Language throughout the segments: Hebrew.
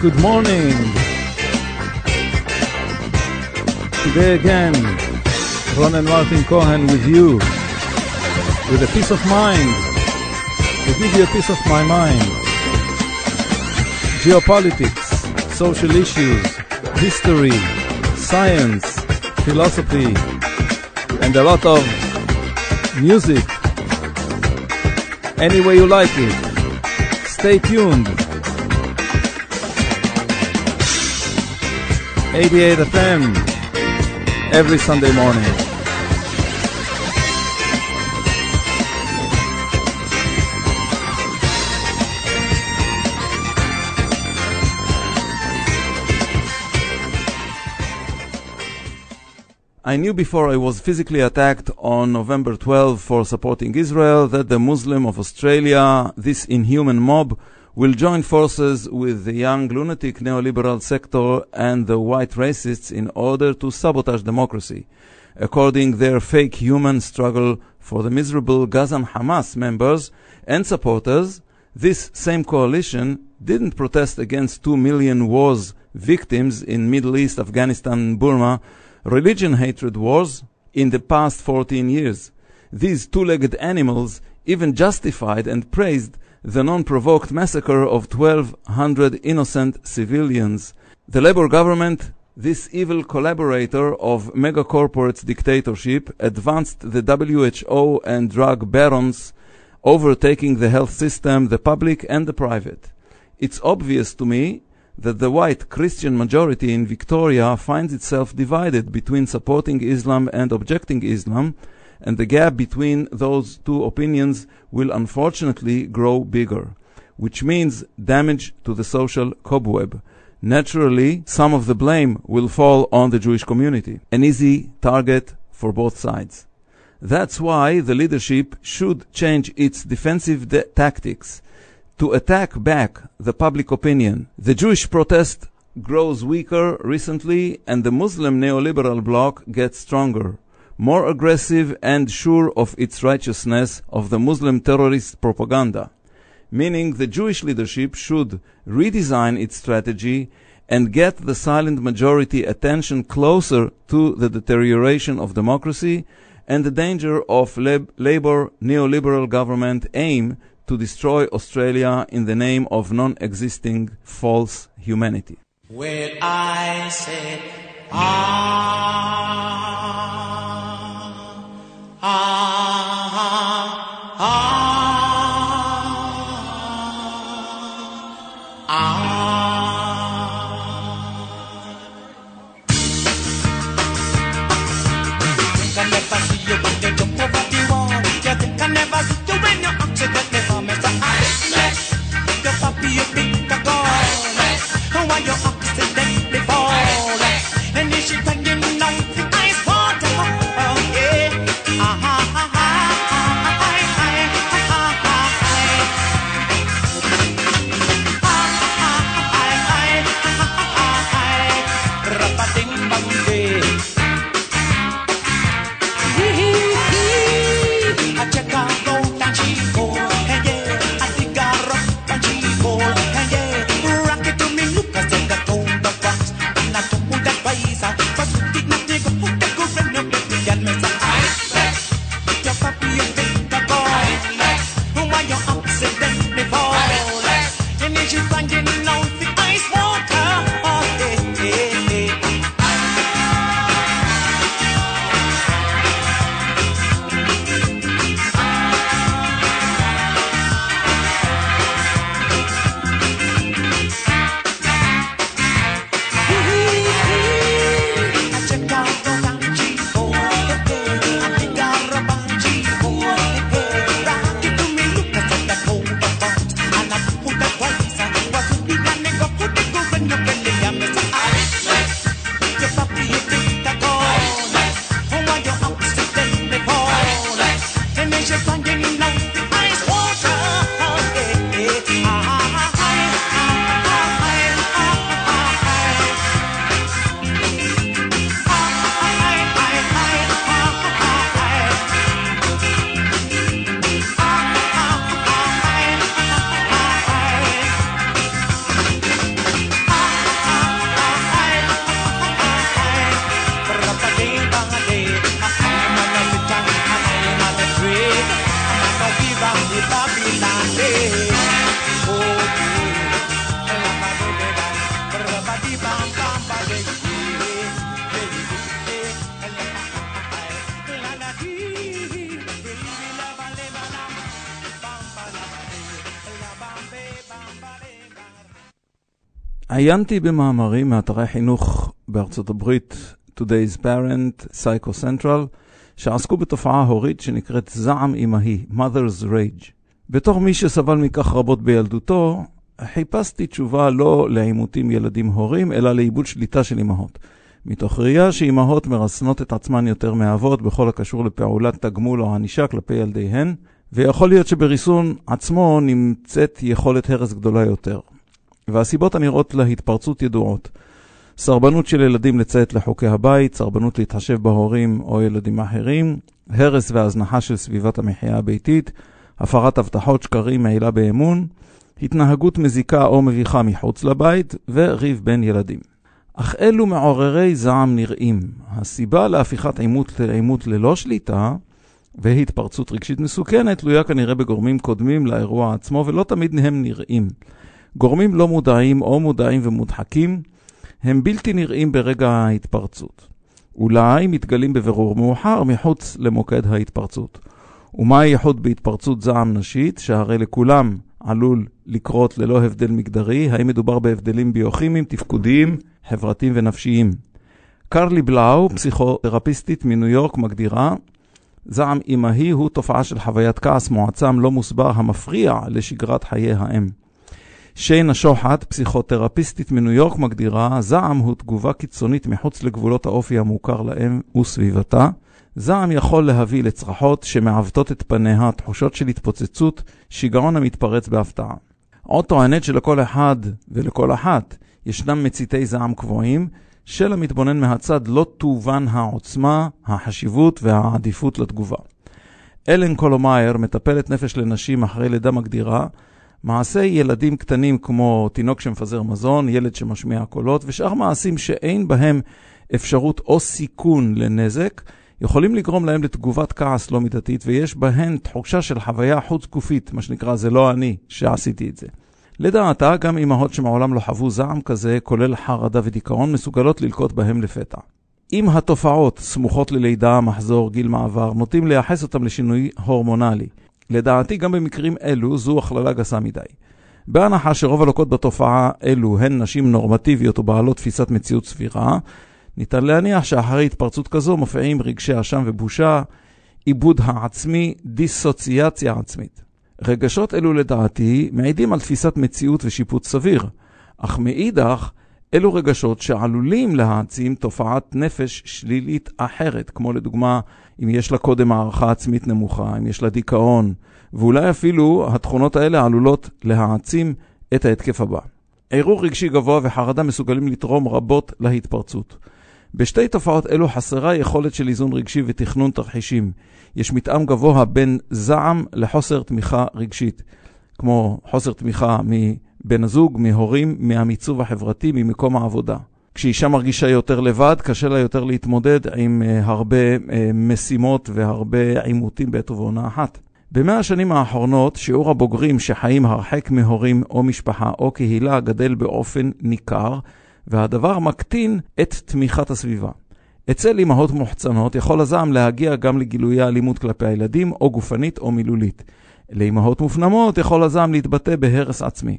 good morning. Today again, Ron and Martin Cohen with you, with a peace of mind, to give you a piece of my mind. Geopolitics, social issues, history, science, philosophy, and a lot of music. Any way you like it. Stay tuned. 88 FM every Sunday morning. I knew before I was physically attacked on November 12 for supporting Israel that the Muslim of Australia, this inhuman mob, will join forces with the young lunatic neoliberal sector and the white racists in order to sabotage democracy. According their fake human struggle for the miserable Gazan Hamas members and supporters, this same coalition didn't protest against 2 million wars victims in Middle East, Afghanistan, Burma religion hatred wars in the past 14 years. These two-legged animals even justified and praised the non-provoked massacre of 1200 innocent civilians. The Labour government, this evil collaborator of megacorporates dictatorship, advanced the WHO and drug barons, overtaking the health system, the public and the private. It's obvious to me that the white Christian majority in Victoria finds itself divided between supporting Islam and objecting Islam, and the gap between those two opinions will unfortunately grow bigger, which means damage to the social cobweb. Naturally, some of the blame will fall on the Jewish community, an easy target for both sides. That's why the leadership should change its defensive de- tactics to attack back the public opinion. The Jewish protest grows weaker recently, and the Muslim neoliberal bloc gets stronger, more aggressive and sure of its righteousness of the Muslim terrorist propaganda. Meaning the Jewish leadership should redesign its strategy and get the silent majority attention closer to the deterioration of democracy and the danger of lab- labor neoliberal government aim to destroy Australia in the name of non-existing false humanity. When I said, ah. Ah, ah, ah, Dignity עיינתי במאמרים מאתרי חינוך בארצות הברית, Today's Parent, Psycho Central, שעסקו בתופעה הורית שנקראת זעם אמהי, Mother's Rage. בתור מי שסבל מכך רבות בילדותו, חיפשתי תשובה לא לעימותים ילדים-הורים, אלא לאיבוד שליטה של אמהות. מתוך ראייה שאימהות מרסנות את עצמן יותר מאבות בכל הקשור לפעולת תגמול או ענישה כלפי ילדיהן, ויכול להיות שבריסון עצמו נמצאת יכולת הרס גדולה יותר. והסיבות הנראות להתפרצות ידועות. סרבנות של ילדים לציית לחוקי הבית, סרבנות להתחשב בהורים או ילדים אחרים, הרס והזנחה של סביבת המחיה הביתית, הפרת הבטחות, שקרים, מעילה באמון, התנהגות מזיקה או מביכה מחוץ לבית, וריב בין ילדים. אך אלו מעוררי זעם נראים. הסיבה להפיכת עימות לעימות ללא שליטה, והתפרצות רגשית מסוכנת, תלויה כנראה בגורמים קודמים לאירוע עצמו, ולא תמיד הם נראים. גורמים לא מודעים או מודעים ומודחקים הם בלתי נראים ברגע ההתפרצות. אולי מתגלים בבירור מאוחר מחוץ למוקד ההתפרצות. ומה הייחוד בהתפרצות זעם נשית, שהרי לכולם עלול לקרות ללא הבדל מגדרי, האם מדובר בהבדלים ביוכימיים, תפקודיים, חברתיים ונפשיים. קרלי בלאו, פסיכותרפיסטית מניו יורק, מגדירה זעם אמהי הוא תופעה של חוויית כעס מועצם לא מוסבר המפריע לשגרת חיי האם. שיינה שוחט, פסיכותרפיסטית מניו יורק, מגדירה, זעם הוא תגובה קיצונית מחוץ לגבולות האופי המוכר לאם וסביבתה. זעם יכול להביא לצרחות שמעוותות את פניה, תחושות של התפוצצות, שיגעון המתפרץ בהפתעה. עוד טוענת שלכל אחד ולכל אחת ישנם מציתי זעם קבועים, של המתבונן מהצד לא תובן העוצמה, החשיבות והעדיפות לתגובה. אלן קולומייר, מטפלת נפש לנשים אחרי לידה מגדירה, מעשי ילדים קטנים כמו תינוק שמפזר מזון, ילד שמשמיע קולות ושאר מעשים שאין בהם אפשרות או סיכון לנזק, יכולים לגרום להם לתגובת כעס לא מידתית ויש בהן תחושה של חוויה חוץ גופית, מה שנקרא זה לא אני שעשיתי את זה. לדעתה, גם אמהות שמעולם לא חוו זעם כזה, כולל חרדה ודיכאון, מסוגלות ללקוט בהם לפתע. אם התופעות סמוכות ללידה, מחזור, גיל מעבר, נוטים לייחס אותם לשינוי הורמונלי. לדעתי, גם במקרים אלו, זו הכללה גסה מדי. בהנחה שרוב הלוקות בתופעה אלו הן נשים נורמטיביות ובעלות תפיסת מציאות סבירה, ניתן להניח שאחרי התפרצות כזו מופיעים רגשי אשם ובושה, עיבוד העצמי, דיסוציאציה עצמית. רגשות אלו לדעתי מעידים על תפיסת מציאות ושיפוט סביר, אך מאידך, אלו רגשות שעלולים להעצים תופעת נפש שלילית אחרת, כמו לדוגמה, אם יש לה קודם הערכה עצמית נמוכה, אם יש לה דיכאון, ואולי אפילו התכונות האלה עלולות להעצים את ההתקף הבא. ערעור רגשי גבוה וחרדה מסוגלים לתרום רבות להתפרצות. בשתי תופעות אלו חסרה יכולת של איזון רגשי ותכנון תרחישים. יש מתאם גבוה בין זעם לחוסר תמיכה רגשית, כמו חוסר תמיכה מבן הזוג, מהורים, מהמיצוב החברתי, ממקום העבודה. כשאישה מרגישה יותר לבד, קשה לה יותר להתמודד עם uh, הרבה uh, משימות והרבה עימותים בעת ובעונה אחת. במאה השנים האחרונות, שיעור הבוגרים שחיים הרחק מהורים או משפחה או קהילה גדל באופן ניכר, והדבר מקטין את תמיכת הסביבה. אצל אמהות מוחצנות יכול הזעם להגיע גם לגילויי אלימות כלפי הילדים, או גופנית או מילולית. לאמהות מופנמות יכול הזעם להתבטא בהרס עצמי.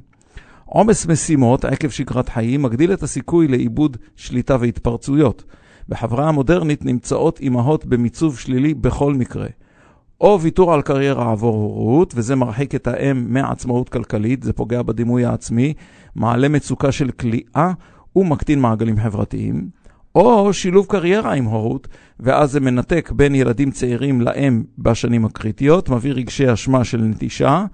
עומס משימות עקב שגרת חיים מגדיל את הסיכוי לאיבוד שליטה והתפרצויות. בחברה המודרנית נמצאות אמהות במיצוב שלילי בכל מקרה. או ויתור על קריירה עבור הורות, וזה מרחיק את האם מעצמאות כלכלית, זה פוגע בדימוי העצמי, מעלה מצוקה של כליאה ומקטין מעגלים חברתיים. או שילוב קריירה עם הורות, ואז זה מנתק בין ילדים צעירים לאם בשנים הקריטיות, מביא רגשי אשמה של נטישה,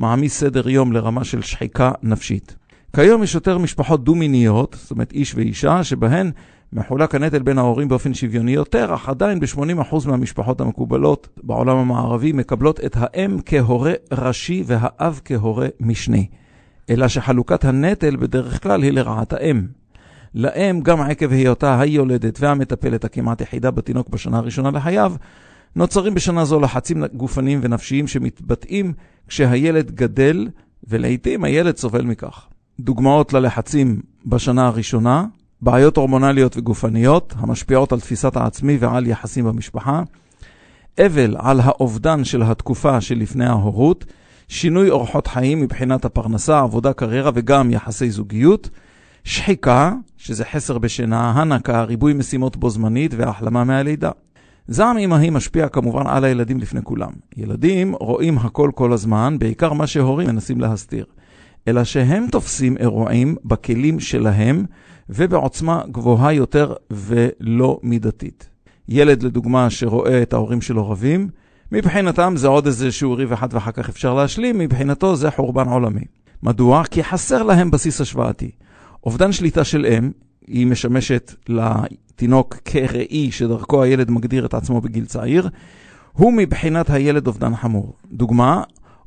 מעמיס סדר יום לרמה של שחיקה נפשית. כיום יש יותר משפחות דו-מיניות, זאת אומרת איש ואישה, שבהן מחולק הנטל בין ההורים באופן שוויוני יותר, אך עדיין ב-80% מהמשפחות המקובלות בעולם המערבי מקבלות את האם כהורה ראשי והאב כהורה משני. אלא שחלוקת הנטל בדרך כלל היא לרעת האם. לאם, גם עקב היותה היולדת והמטפלת הכמעט יחידה בתינוק בשנה הראשונה לחייו, נוצרים בשנה זו לחצים גופניים ונפשיים שמתבטאים כשהילד גדל, ולעיתים הילד סובל מכך. דוגמאות ללחצים בשנה הראשונה, בעיות הורמונליות וגופניות המשפיעות על תפיסת העצמי ועל יחסים במשפחה, אבל על האובדן של התקופה שלפני ההורות, שינוי אורחות חיים מבחינת הפרנסה, עבודה, קריירה וגם יחסי זוגיות, שחיקה, שזה חסר בשינה, הנקה, ריבוי משימות בו זמנית והחלמה מהלידה. זעם אמהי משפיע כמובן על הילדים לפני כולם. ילדים רואים הכל כל הזמן, בעיקר מה שהורים מנסים להסתיר. אלא שהם תופסים אירועים בכלים שלהם ובעוצמה גבוהה יותר ולא מידתית. ילד, לדוגמה, שרואה את ההורים שלו רבים, מבחינתם זה עוד איזה שהוא ריב אחד ואחר כך אפשר להשלים, מבחינתו זה חורבן עולמי. מדוע? כי חסר להם בסיס השוואתי. אובדן שליטה של אם, היא משמשת לתינוק כראי שדרכו הילד מגדיר את עצמו בגיל צעיר, הוא מבחינת הילד אובדן חמור. דוגמה,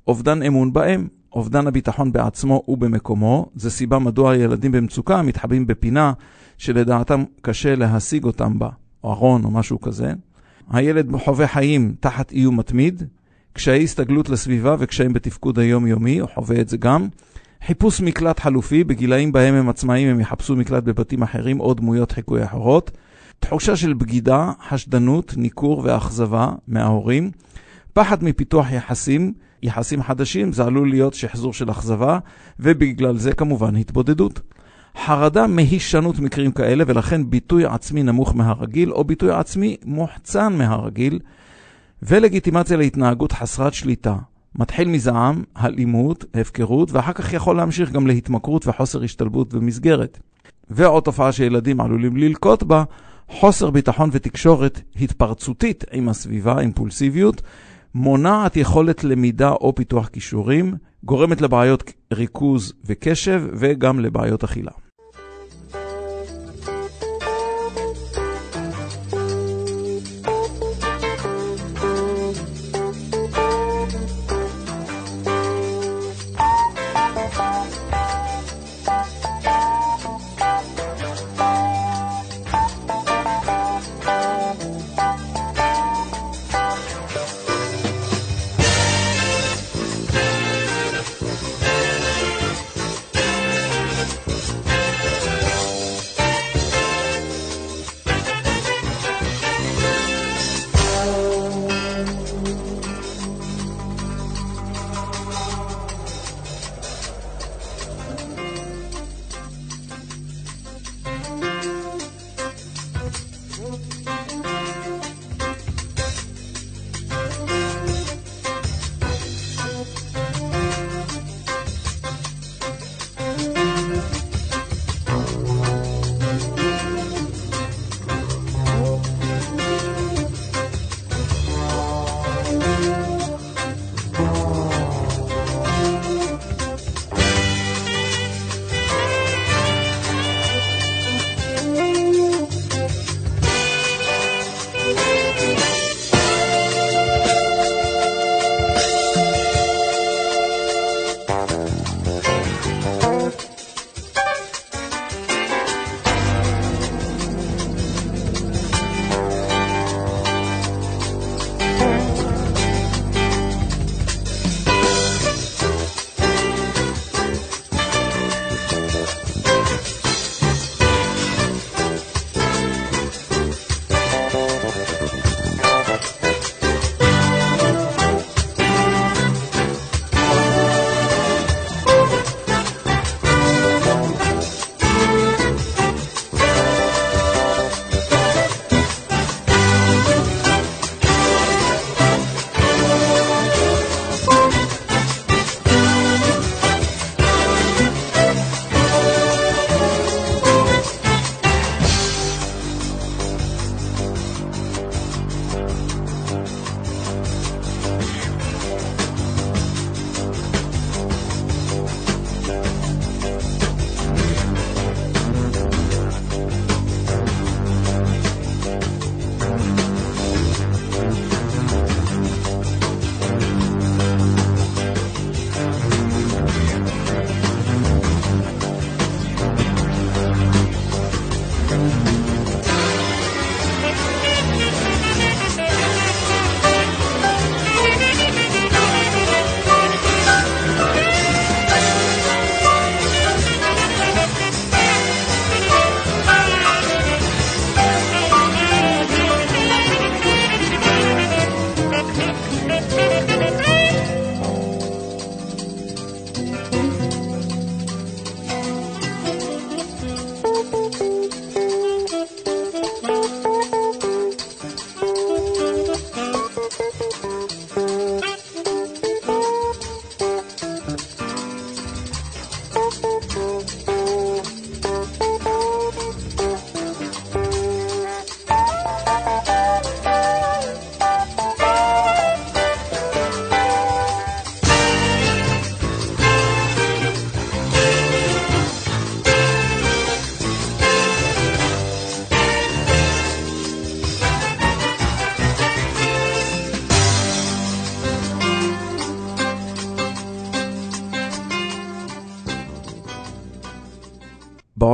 אובדן אמון באם. אובדן הביטחון בעצמו ובמקומו, זה סיבה מדוע ילדים במצוקה מתחבאים בפינה שלדעתם קשה להשיג אותם בה, או ארון או משהו כזה. הילד חווה חיים תחת איום מתמיד, קשיי הסתגלות לסביבה וקשיים בתפקוד היומיומי, הוא חווה את זה גם. חיפוש מקלט חלופי, בגילאים בהם הם עצמאים הם יחפשו מקלט בבתים אחרים או דמויות חיקוי אחרות. תחושה של בגידה, חשדנות, ניכור ואכזבה מההורים. פחד מפיתוח יחסים, יחסים חדשים, זה עלול להיות שחזור של אכזבה, ובגלל זה כמובן התבודדות. חרדה מהישנות מקרים כאלה, ולכן ביטוי עצמי נמוך מהרגיל, או ביטוי עצמי מוחצן מהרגיל, ולגיטימציה להתנהגות חסרת שליטה. מתחיל מזעם, אלימות, הפקרות, ואחר כך יכול להמשיך גם להתמכרות וחוסר השתלבות במסגרת. ועוד תופעה שילדים עלולים ללקוט בה, חוסר ביטחון ותקשורת התפרצותית עם הסביבה, אימפולסיביות, מונעת יכולת למידה או פיתוח כישורים, גורמת לבעיות ריכוז וקשב וגם לבעיות אכילה.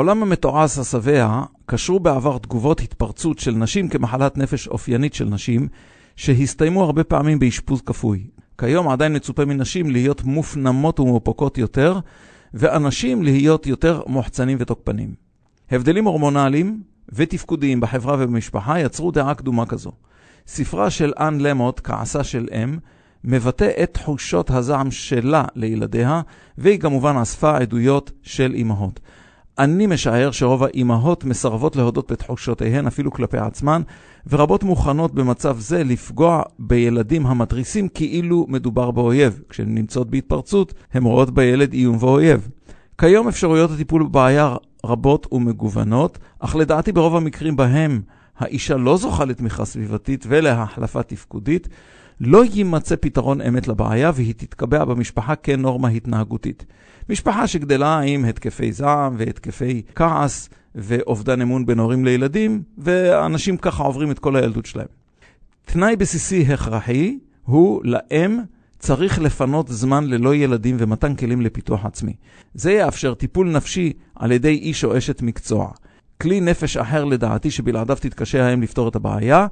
בעולם המתועש השבע קשרו בעבר תגובות התפרצות של נשים כמחלת נפש אופיינית של נשים, שהסתיימו הרבה פעמים באשפוז כפוי. כיום עדיין מצופה מנשים להיות מופנמות ומאופקות יותר, ואנשים להיות יותר מוחצנים ותוקפנים. הבדלים הורמונליים ותפקודיים בחברה ובמשפחה יצרו דעה קדומה כזו. ספרה של אן למוט, כעסה של אם, מבטא את תחושות הזעם שלה לילדיה, והיא כמובן אספה עדויות של אמהות. אני משער שרוב האימהות מסרבות להודות בתחושותיהן אפילו כלפי עצמן, ורבות מוכנות במצב זה לפגוע בילדים המתריסים כאילו מדובר באויב. כשהן נמצאות בהתפרצות, הן רואות בילד איום ואויב. כיום אפשרויות הטיפול בבעיה רבות ומגוונות, אך לדעתי ברוב המקרים בהם האישה לא זוכה לתמיכה סביבתית ולהחלפה תפקודית, לא יימצא פתרון אמת לבעיה והיא תתקבע במשפחה כנורמה התנהגותית. משפחה שגדלה עם התקפי זעם והתקפי כעס ואובדן אמון בין הורים לילדים, ואנשים ככה עוברים את כל הילדות שלהם. תנאי בסיסי הכרחי הוא לאם צריך לפנות זמן ללא ילדים ומתן כלים לפיתוח עצמי. זה יאפשר טיפול נפשי על ידי איש או אשת מקצוע. כלי נפש אחר לדעתי שבלעדיו תתקשה האם לפתור את הבעיה,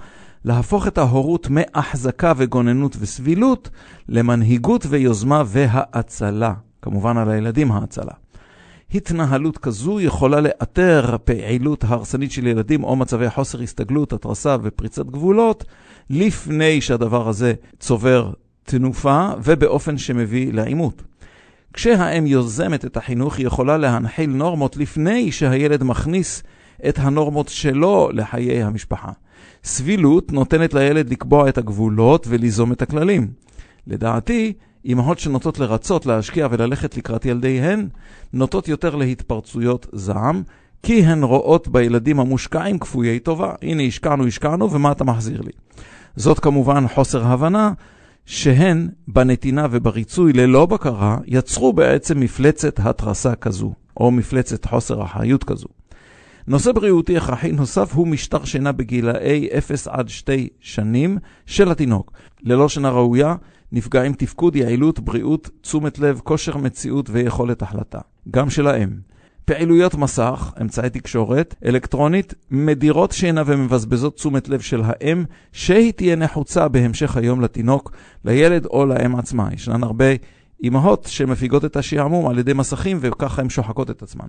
להפוך את ההורות מהחזקה וגוננות וסבילות למנהיגות ויוזמה והאצלה. כמובן על הילדים ההצלה. התנהלות כזו יכולה לאתר פעילות הרסנית של ילדים או מצבי חוסר הסתגלות, התרסה ופריצת גבולות, לפני שהדבר הזה צובר תנופה ובאופן שמביא לעימות. כשהאם יוזמת את החינוך, היא יכולה להנחיל נורמות לפני שהילד מכניס את הנורמות שלו לחיי המשפחה. סבילות נותנת לילד לקבוע את הגבולות וליזום את הכללים. לדעתי, אמהות שנוטות לרצות, להשקיע וללכת לקראת ילדיהן, נוטות יותר להתפרצויות זעם, כי הן רואות בילדים המושקעים כפויי טובה. הנה, השקענו, השקענו, ומה אתה מחזיר לי? זאת כמובן חוסר הבנה שהן בנתינה ובריצוי ללא בקרה יצרו בעצם מפלצת התרסה כזו, או מפלצת חוסר אחריות כזו. נושא בריאותי הכרחי נוסף הוא משטר שינה בגילאי 0 עד 2 שנים של התינוק. ללא שינה ראויה, נפגעים תפקוד, יעילות, בריאות, תשומת לב, כושר מציאות ויכולת החלטה. גם של האם. פעילויות מסך, אמצעי תקשורת, אלקטרונית, מדירות שינה ומבזבזות תשומת לב של האם, שהיא תהיה נחוצה בהמשך היום לתינוק, לילד או לאם עצמה. ישנן הרבה אימהות שמפיגות את השעמום על ידי מסכים וככה הן שוחקות את עצמן.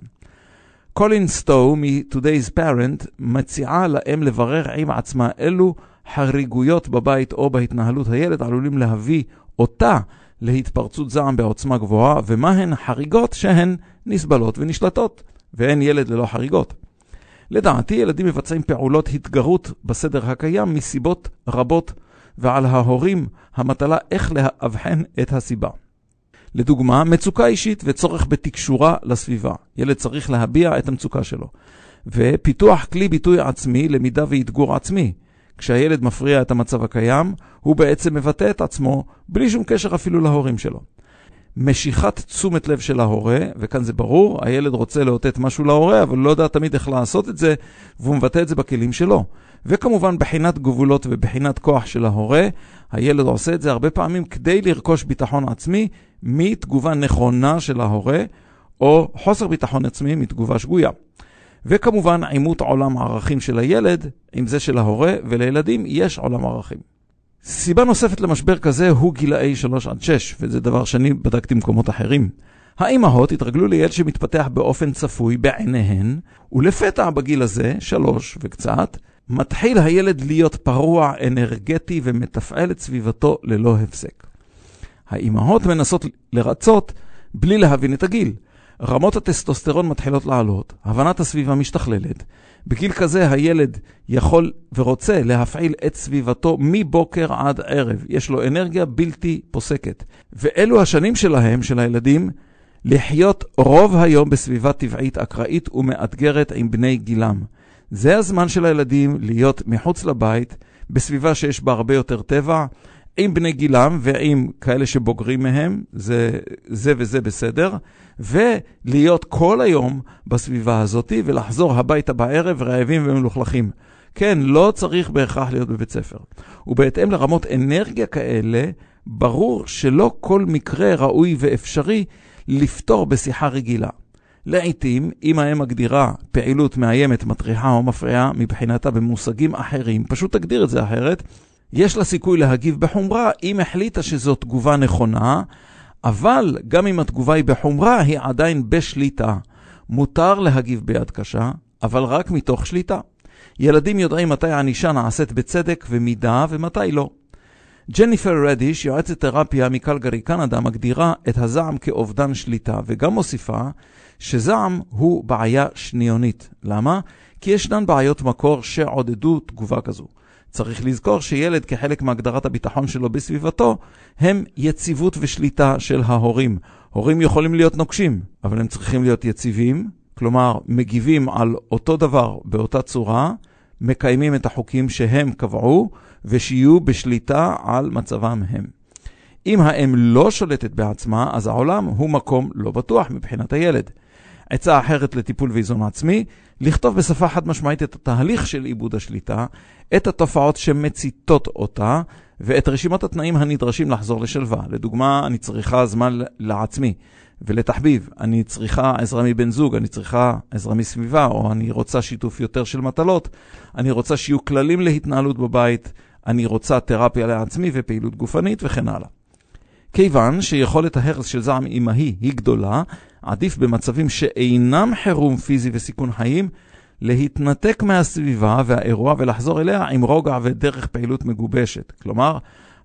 קולין סטו מ-Today's Parent מציעה לאם לברר עם עצמה אילו חריגויות בבית או בהתנהלות הילד עלולים להביא אותה להתפרצות זעם בעוצמה גבוהה, ומהן חריגות שהן נסבלות ונשלטות, ואין ילד ללא חריגות. לדעתי, ילדים מבצעים פעולות התגרות בסדר הקיים מסיבות רבות, ועל ההורים המטלה איך לאבחן את הסיבה. לדוגמה, מצוקה אישית וצורך בתקשורה לסביבה. ילד צריך להביע את המצוקה שלו. ופיתוח כלי ביטוי עצמי, למידה ואתגור עצמי. כשהילד מפריע את המצב הקיים, הוא בעצם מבטא את עצמו בלי שום קשר אפילו להורים שלו. משיכת תשומת לב של ההורה, וכאן זה ברור, הילד רוצה לאותת משהו להורה, אבל לא יודע תמיד איך לעשות את זה, והוא מבטא את זה בכלים שלו. וכמובן, בחינת גבולות ובחינת כוח של ההורה, הילד עושה את זה הרבה פעמים כדי לרכוש ביטחון עצמי מתגובה נכונה של ההורה, או חוסר ביטחון עצמי מתגובה שגויה. וכמובן, עימות עולם הערכים של הילד עם זה של ההורה, ולילדים יש עולם ערכים. סיבה נוספת למשבר כזה הוא גילאי 3 עד 6, וזה דבר שאני בדקתי במקומות אחרים. האימהות התרגלו לילד שמתפתח באופן צפוי בעיניהן, ולפתע בגיל הזה, שלוש וקצת, מתחיל הילד להיות פרוע, אנרגטי ומתפעל את סביבתו ללא הפסק. האימהות מנסות לרצות בלי להבין את הגיל. רמות הטסטוסטרון מתחילות לעלות, הבנת הסביבה משתכללת. בגיל כזה הילד יכול ורוצה להפעיל את סביבתו מבוקר עד ערב. יש לו אנרגיה בלתי פוסקת. ואלו השנים שלהם, של הילדים, לחיות רוב היום בסביבה טבעית, אקראית ומאתגרת עם בני גילם. זה הזמן של הילדים להיות מחוץ לבית, בסביבה שיש בה הרבה יותר טבע, עם בני גילם ועם כאלה שבוגרים מהם, זה, זה וזה בסדר, ולהיות כל היום בסביבה הזאת ולחזור הביתה בערב רעבים ומלוכלכים. כן, לא צריך בהכרח להיות בבית ספר. ובהתאם לרמות אנרגיה כאלה, ברור שלא כל מקרה ראוי ואפשרי לפתור בשיחה רגילה. לעתים, אם האם מגדירה פעילות מאיימת, מטריחה או מפריעה מבחינתה במושגים אחרים, פשוט תגדיר את זה אחרת, יש לה סיכוי להגיב בחומרה אם החליטה שזו תגובה נכונה, אבל גם אם התגובה היא בחומרה, היא עדיין בשליטה. מותר להגיב ביד קשה, אבל רק מתוך שליטה. ילדים יודעים מתי הענישה נעשית בצדק ומידה ומתי לא. ג'ניפר רדיש, יועצת תרפיה מקלגרי קנדה, מגדירה את הזעם כאובדן שליטה, וגם מוסיפה שזעם הוא בעיה שניונית. למה? כי ישנן בעיות מקור שעודדו תגובה כזו. צריך לזכור שילד כחלק מהגדרת הביטחון שלו בסביבתו, הם יציבות ושליטה של ההורים. הורים יכולים להיות נוקשים, אבל הם צריכים להיות יציבים, כלומר, מגיבים על אותו דבר באותה צורה, מקיימים את החוקים שהם קבעו, ושיהיו בשליטה על מצבם הם. אם האם לא שולטת בעצמה, אז העולם הוא מקום לא בטוח מבחינת הילד. עצה אחרת לטיפול ואיזון עצמי, לכתוב בשפה חד משמעית את התהליך של עיבוד השליטה, את התופעות שמציתות אותה, ואת רשימת התנאים הנדרשים לחזור לשלווה. לדוגמה, אני צריכה זמן לעצמי ולתחביב, אני צריכה עזרה מבן זוג, אני צריכה עזרה מסביבה, או אני רוצה שיתוף יותר של מטלות, אני רוצה שיהיו כללים להתנהלות בבית, אני רוצה תרפיה לעצמי ופעילות גופנית וכן הלאה. כיוון שיכולת ההרס של זעם אמהי היא גדולה, עדיף במצבים שאינם חירום פיזי וסיכון חיים, להתנתק מהסביבה והאירוע ולחזור אליה עם רוגע ודרך פעילות מגובשת. כלומר,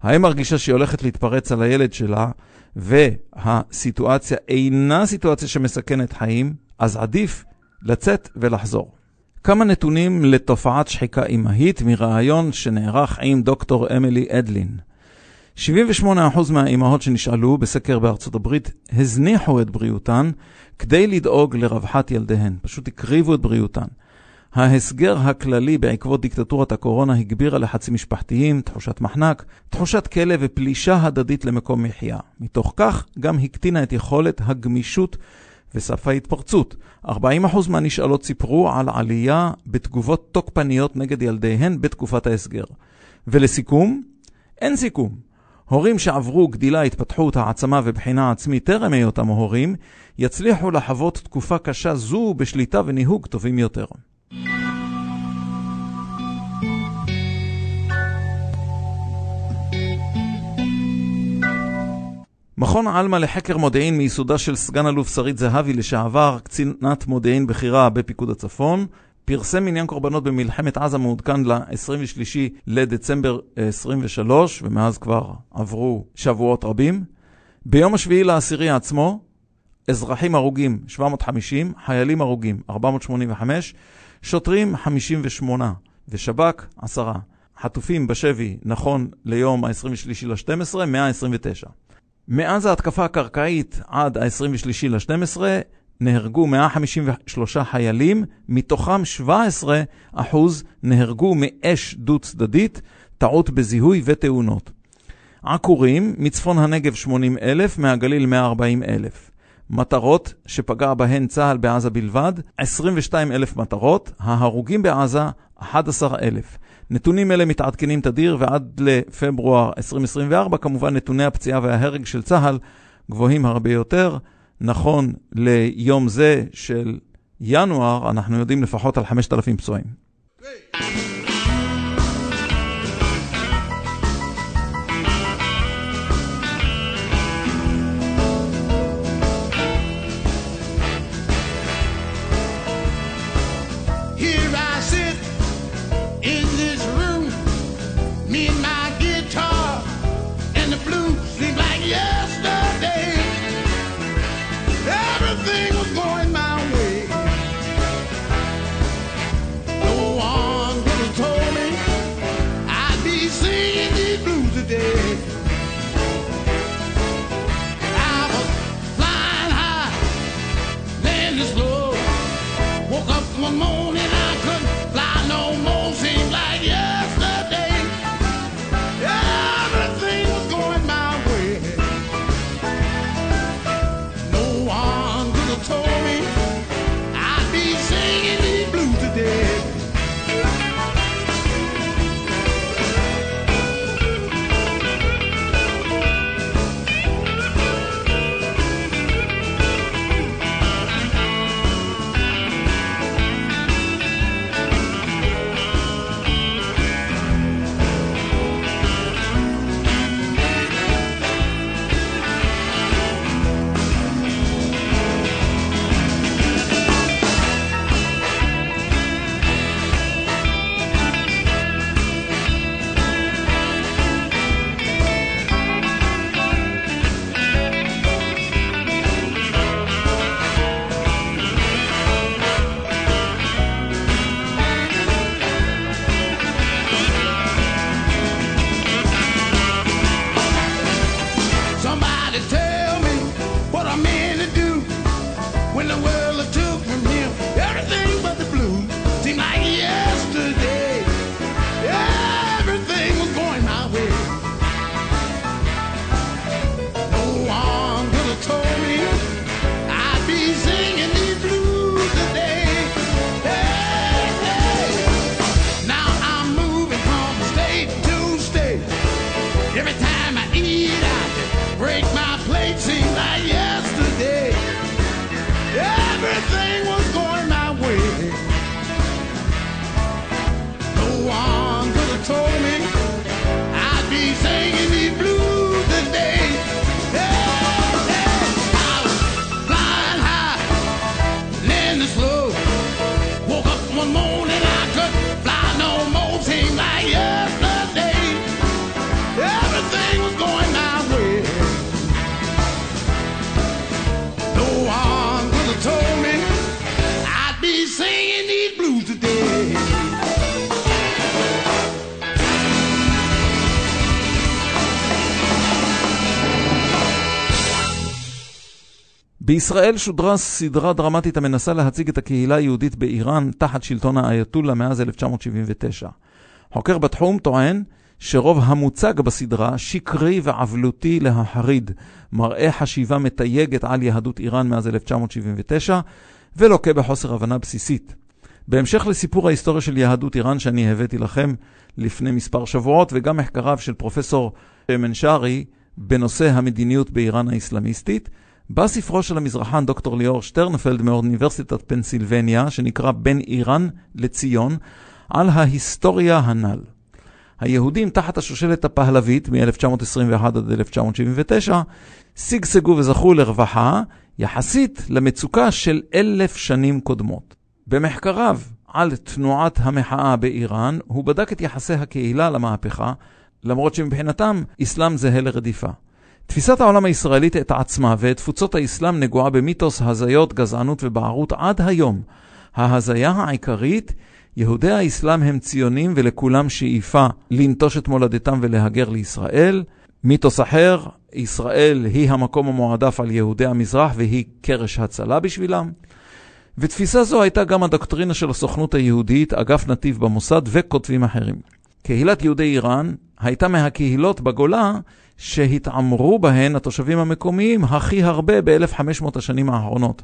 האם מרגישה שהיא הולכת להתפרץ על הילד שלה, והסיטואציה אינה סיטואציה שמסכנת חיים, אז עדיף לצאת ולחזור. כמה נתונים לתופעת שחיקה אמהית מראיון שנערך עם דוקטור אמילי אדלין. 78% מהאימהות שנשאלו בסקר בארצות הברית הזניחו את בריאותן כדי לדאוג לרווחת ילדיהן, פשוט הקריבו את בריאותן. ההסגר הכללי בעקבות דיקטטורת הקורונה הגבירה לחצים משפחתיים, תחושת מחנק, תחושת כלא ופלישה הדדית למקום מחיה. מתוך כך גם הקטינה את יכולת הגמישות וסף ההתפרצות. 40% מהנשאלות סיפרו על עלייה בתגובות תוקפניות נגד ילדיהן בתקופת ההסגר. ולסיכום, אין סיכום. הורים שעברו גדילה, התפתחות, העצמה ובחינה עצמית טרם היותם הורים, יצליחו לחוות תקופה קשה זו בשליטה וניהוג טובים יותר. מכון עלמה לחקר מודיעין מיסודה של סגן אלוף שרית זהבי לשעבר, קצינת מודיעין בכירה בפיקוד הצפון, פרסם מניין קורבנות במלחמת עזה מעודכן ל-23 לדצמבר 23, ומאז כבר עברו שבועות רבים. ביום השביעי לעשירי עצמו, אזרחים הרוגים 750, חיילים הרוגים 485, שוטרים 58 ושב"כ 10. חטופים בשבי נכון ליום ה-23 ל-12, 129. מאז ההתקפה הקרקעית עד ה-23 ל-12 נהרגו 153 חיילים, מתוכם 17 אחוז נהרגו מאש דו-צדדית, טעות בזיהוי ותאונות. עקורים, מצפון הנגב 80 אלף, מהגליל 140 אלף. מטרות שפגע בהן צה"ל בעזה בלבד, 22 אלף מטרות, ההרוגים בעזה 11 אלף. נתונים אלה מתעדכנים תדיר ועד לפברואר 2024 כמובן נתוני הפציעה וההרג של צה"ל גבוהים הרבה יותר. נכון ליום זה של ינואר אנחנו יודעים לפחות על 5,000 פצועים. Great. בישראל שודרה סדרה דרמטית המנסה להציג את הקהילה היהודית באיראן תחת שלטון האייתולה מאז 1979. חוקר בתחום טוען שרוב המוצג בסדרה שקרי ועוולותי להחריד, מראה חשיבה מתייגת על יהדות איראן מאז 1979, ולוקה בחוסר הבנה בסיסית. בהמשך לסיפור ההיסטוריה של יהדות איראן שאני הבאתי לכם לפני מספר שבועות, וגם מחקריו של פרופסור מנשרי בנושא המדיניות באיראן האסלאמיסטית, בא ספרו של המזרחן דוקטור ליאור שטרנפלד מאוניברסיטת פנסילבניה, שנקרא בין איראן לציון, על ההיסטוריה הנ"ל. היהודים תחת השושלת הפהלבית מ-1921 עד 1979 שגשגו וזכו לרווחה יחסית למצוקה של אלף שנים קודמות. במחקריו על תנועת המחאה באיראן, הוא בדק את יחסי הקהילה למהפכה, למרות שמבחינתם אסלאם זהה לרדיפה. תפיסת העולם הישראלית את עצמה ואת תפוצות האסלאם נגועה במיתוס, הזיות, גזענות ובערות עד היום. ההזיה העיקרית, יהודי האסלאם הם ציונים ולכולם שאיפה לנטוש את מולדתם ולהגר לישראל. מיתוס אחר, ישראל היא המקום המועדף על יהודי המזרח והיא קרש הצלה בשבילם. ותפיסה זו הייתה גם הדוקטרינה של הסוכנות היהודית, אגף נתיב במוסד וכותבים אחרים. קהילת יהודי איראן הייתה מהקהילות בגולה שהתעמרו בהן התושבים המקומיים הכי הרבה ב-1500 השנים האחרונות.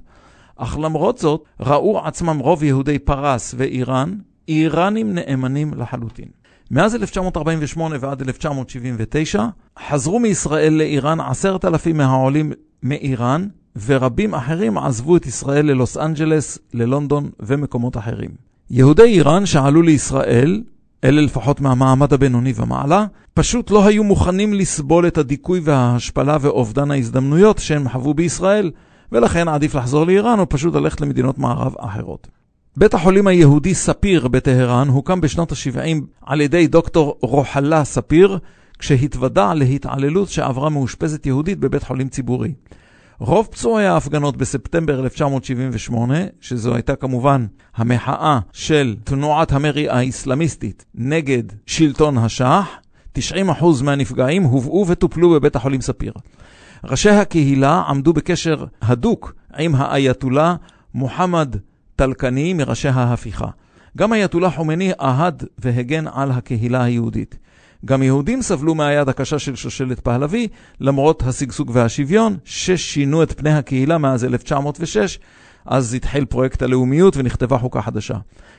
אך למרות זאת, ראו עצמם רוב יהודי פרס ואיראן, איראנים נאמנים לחלוטין. מאז 1948 ועד 1979 חזרו מישראל לאיראן עשרת אלפים מהעולים מאיראן, ורבים אחרים עזבו את ישראל ללוס אנג'לס, ללונדון ומקומות אחרים. יהודי איראן שעלו לישראל, אלה לפחות מהמעמד הבינוני ומעלה, פשוט לא היו מוכנים לסבול את הדיכוי וההשפלה ואובדן ההזדמנויות שהם חוו בישראל, ולכן עדיף לחזור לאיראן או פשוט ללכת למדינות מערב אחרות. בית החולים היהודי ספיר בטהרן הוקם בשנות ה-70 על ידי דוקטור רוחלה ספיר, כשהתוודע להתעללות שעברה מאושפזת יהודית בבית חולים ציבורי. רוב פצועי ההפגנות בספטמבר 1978, שזו הייתה כמובן המחאה של תנועת המרי האסלאמיסטית נגד שלטון השאה, 90% מהנפגעים הובאו וטופלו בבית החולים ספיר. ראשי הקהילה עמדו בקשר הדוק עם האייתולה מוחמד טלקני מראשי ההפיכה. גם אייתולה חומני אהד והגן על הקהילה היהודית. גם יהודים סבלו מהיד הקשה של שושלת פהלוי, למרות השגשוג והשוויון, ששינו את פני הקהילה מאז 1906, אז התחיל פרויקט הלאומיות ונכתבה חוקה חדשה.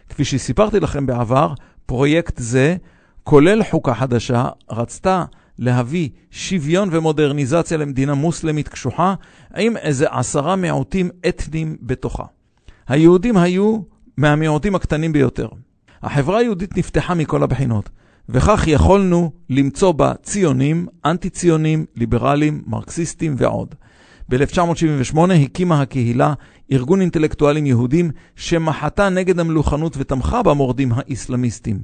כפי שסיפרתי לכם בעבר, פרויקט זה, כולל חוקה חדשה, רצתה להביא שוויון ומודרניזציה למדינה מוסלמית קשוחה, עם איזה עשרה מיעוטים אתניים בתוכה. היהודים היו מהמיעוטים הקטנים ביותר. החברה היהודית נפתחה מכל הבחינות. וכך יכולנו למצוא בה ציונים, אנטי-ציונים, ליברלים, מרקסיסטים ועוד. ב-1978 הקימה הקהילה ארגון אינטלקטואלים יהודים שמחתה נגד המלוכנות ותמכה במורדים האסלאמיסטים.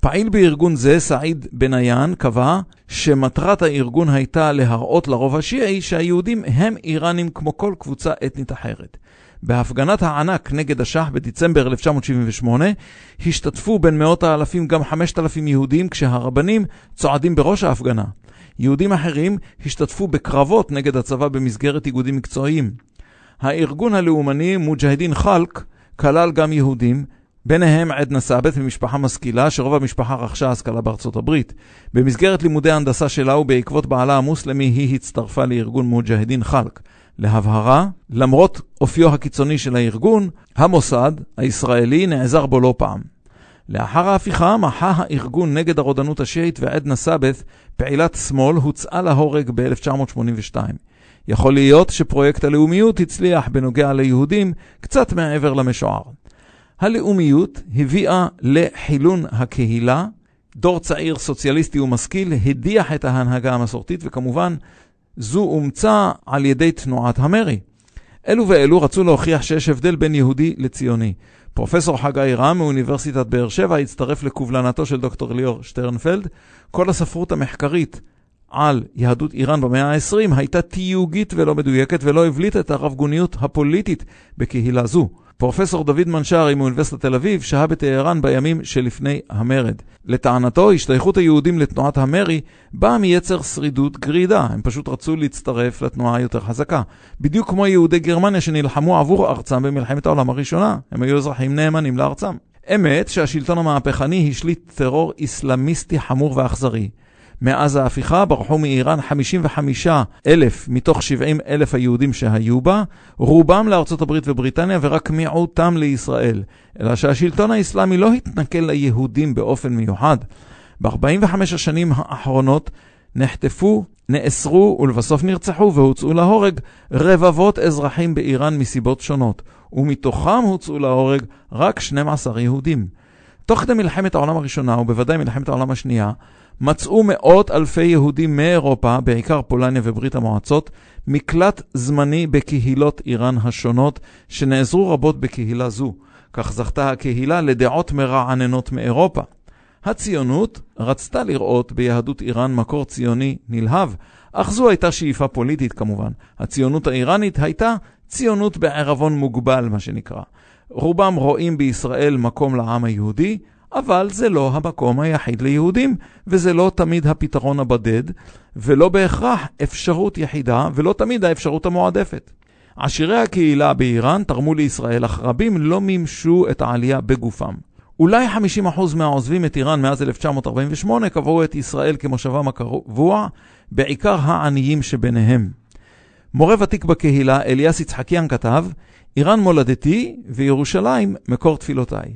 פעיל בארגון זה, סעיד בניאן, קבע שמטרת הארגון הייתה להראות לרוב השיעי שהיהודים הם איראנים כמו כל קבוצה אתנית אחרת. בהפגנת הענק נגד השאה בדצמבר 1978 השתתפו בין מאות האלפים גם 5,000 יהודים כשהרבנים צועדים בראש ההפגנה. יהודים אחרים השתתפו בקרבות נגד הצבא במסגרת איגודים מקצועיים. הארגון הלאומני מוג'הדין חלק כלל גם יהודים, ביניהם עדנה סאבט ממשפחה משכילה, שרוב המשפחה רכשה השכלה בארצות הברית. במסגרת לימודי הנדסה שלה ובעקבות בעלה המוסלמי היא הצטרפה לארגון מוג'הדין חלק. להבהרה, למרות אופיו הקיצוני של הארגון, המוסד הישראלי נעזר בו לא פעם. לאחר ההפיכה מחה הארגון נגד הרודנות השיעית ועדנה סאבת, פעילת שמאל, הוצאה להורג ב-1982. יכול להיות שפרויקט הלאומיות הצליח בנוגע ליהודים קצת מעבר למשוער. הלאומיות הביאה לחילון הקהילה, דור צעיר סוציאליסטי ומשכיל הדיח את ההנהגה המסורתית וכמובן זו אומצה על ידי תנועת המרי. אלו ואלו רצו להוכיח שיש הבדל בין יהודי לציוני. פרופסור חגי רם מאוניברסיטת באר שבע הצטרף לקובלנתו של דוקטור ליאור שטרנפלד. כל הספרות המחקרית על יהדות איראן במאה ה-20 הייתה תיוגית ולא מדויקת ולא הבליטה את הרב גוניות הפוליטית בקהילה זו. פרופסור דוד מנשרי מאוניברסיטת תל אביב שהה בטהרן בימים שלפני המרד. לטענתו, השתייכות היהודים לתנועת המרי באה מיצר שרידות גרידה, הם פשוט רצו להצטרף לתנועה היותר חזקה. בדיוק כמו יהודי גרמניה שנלחמו עבור ארצם במלחמת העולם הראשונה, הם היו אזרחים נאמנים לארצם. אמת שהשלטון המהפכני השליט טרור איסלאמיסטי חמור ואכזרי. מאז ההפיכה ברחו מאיראן 55 אלף מתוך 70 אלף היהודים שהיו בה, רובם לארצות הברית ובריטניה ורק מיעוטם לישראל. אלא שהשלטון האסלאמי לא התנכל ליהודים באופן מיוחד. ב-45 השנים האחרונות נחטפו, נאסרו ולבסוף נרצחו והוצאו להורג רבבות אזרחים באיראן מסיבות שונות, ומתוכם הוצאו להורג רק 12 יהודים. תוך כדי מלחמת העולם הראשונה, ובוודאי מלחמת העולם השנייה, מצאו מאות אלפי יהודים מאירופה, בעיקר פולניה וברית המועצות, מקלט זמני בקהילות איראן השונות, שנעזרו רבות בקהילה זו. כך זכתה הקהילה לדעות מרעננות מאירופה. הציונות רצתה לראות ביהדות איראן מקור ציוני נלהב, אך זו הייתה שאיפה פוליטית כמובן. הציונות האיראנית הייתה ציונות בערבון מוגבל, מה שנקרא. רובם רואים בישראל מקום לעם היהודי, אבל זה לא המקום היחיד ליהודים, וזה לא תמיד הפתרון הבודד, ולא בהכרח אפשרות יחידה, ולא תמיד האפשרות המועדפת. עשירי הקהילה באיראן תרמו לישראל, אך רבים לא מימשו את העלייה בגופם. אולי 50% מהעוזבים את איראן מאז 1948 קבעו את ישראל כמושבם הקבוע, בעיקר העניים שביניהם. מורה ותיק בקהילה, אליאס יצחקיאן כתב, איראן מולדתי וירושלים מקור תפילותיי.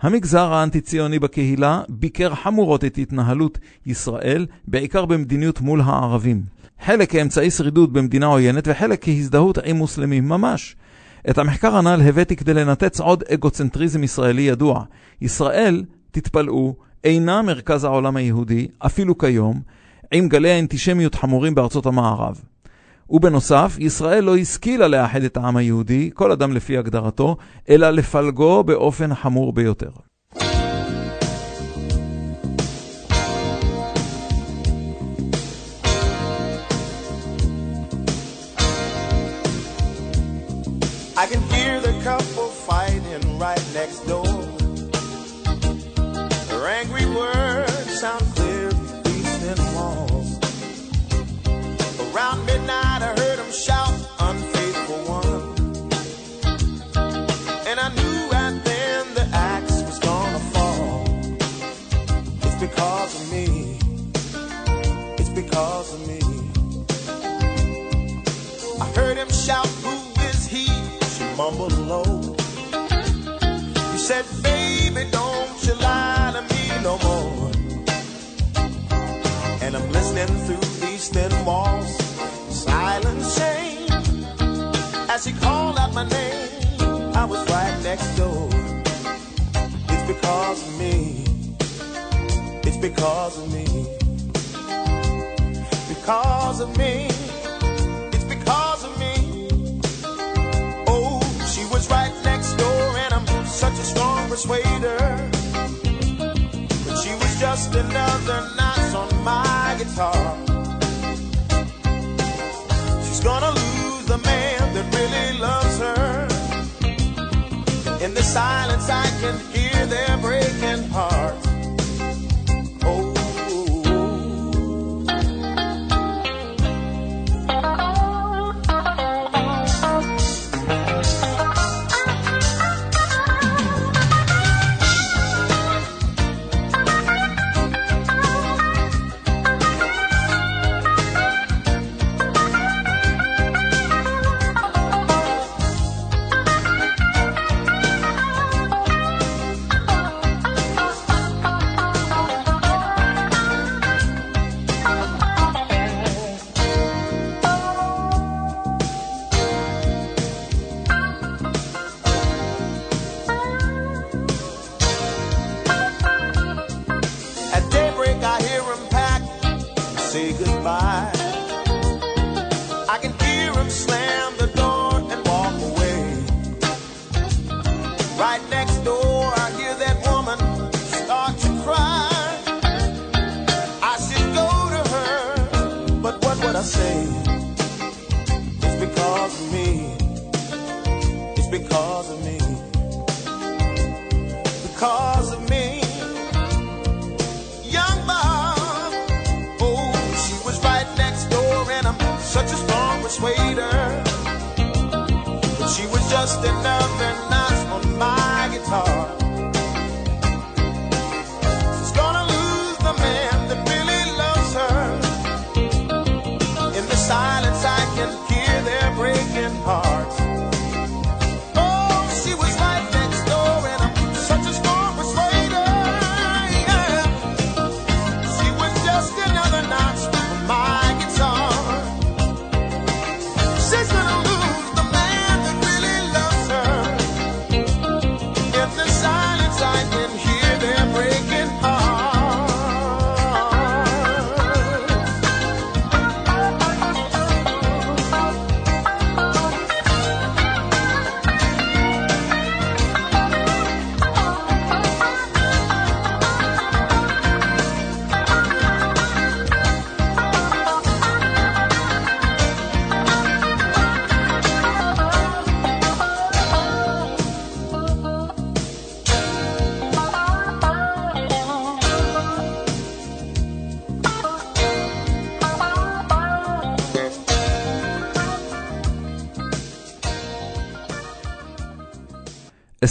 המגזר האנטי-ציוני בקהילה ביקר חמורות את התנהלות ישראל, בעיקר במדיניות מול הערבים. חלק כאמצעי שרידות במדינה עוינת וחלק כהזדהות עם מוסלמים ממש. את המחקר הנ"ל הבאתי כדי לנתץ עוד אגוצנטריזם ישראלי ידוע. ישראל, תתפלאו, אינה מרכז העולם היהודי, אפילו כיום, עם גלי האנטישמיות חמורים בארצות המערב. ובנוסף, ישראל לא השכילה לאחד את העם היהודי, כל אדם לפי הגדרתו, אלא לפלגו באופן חמור ביותר. Said, Baby, don't you lie to me no more. And I'm listening through these thin walls, silent shame. As he called out my name, I was right next door. It's because of me. It's because of me. Because of me. Persuader. But she was just another notch on my guitar. She's gonna lose the man that really loves her. In the silence, I can hear their breaking hearts.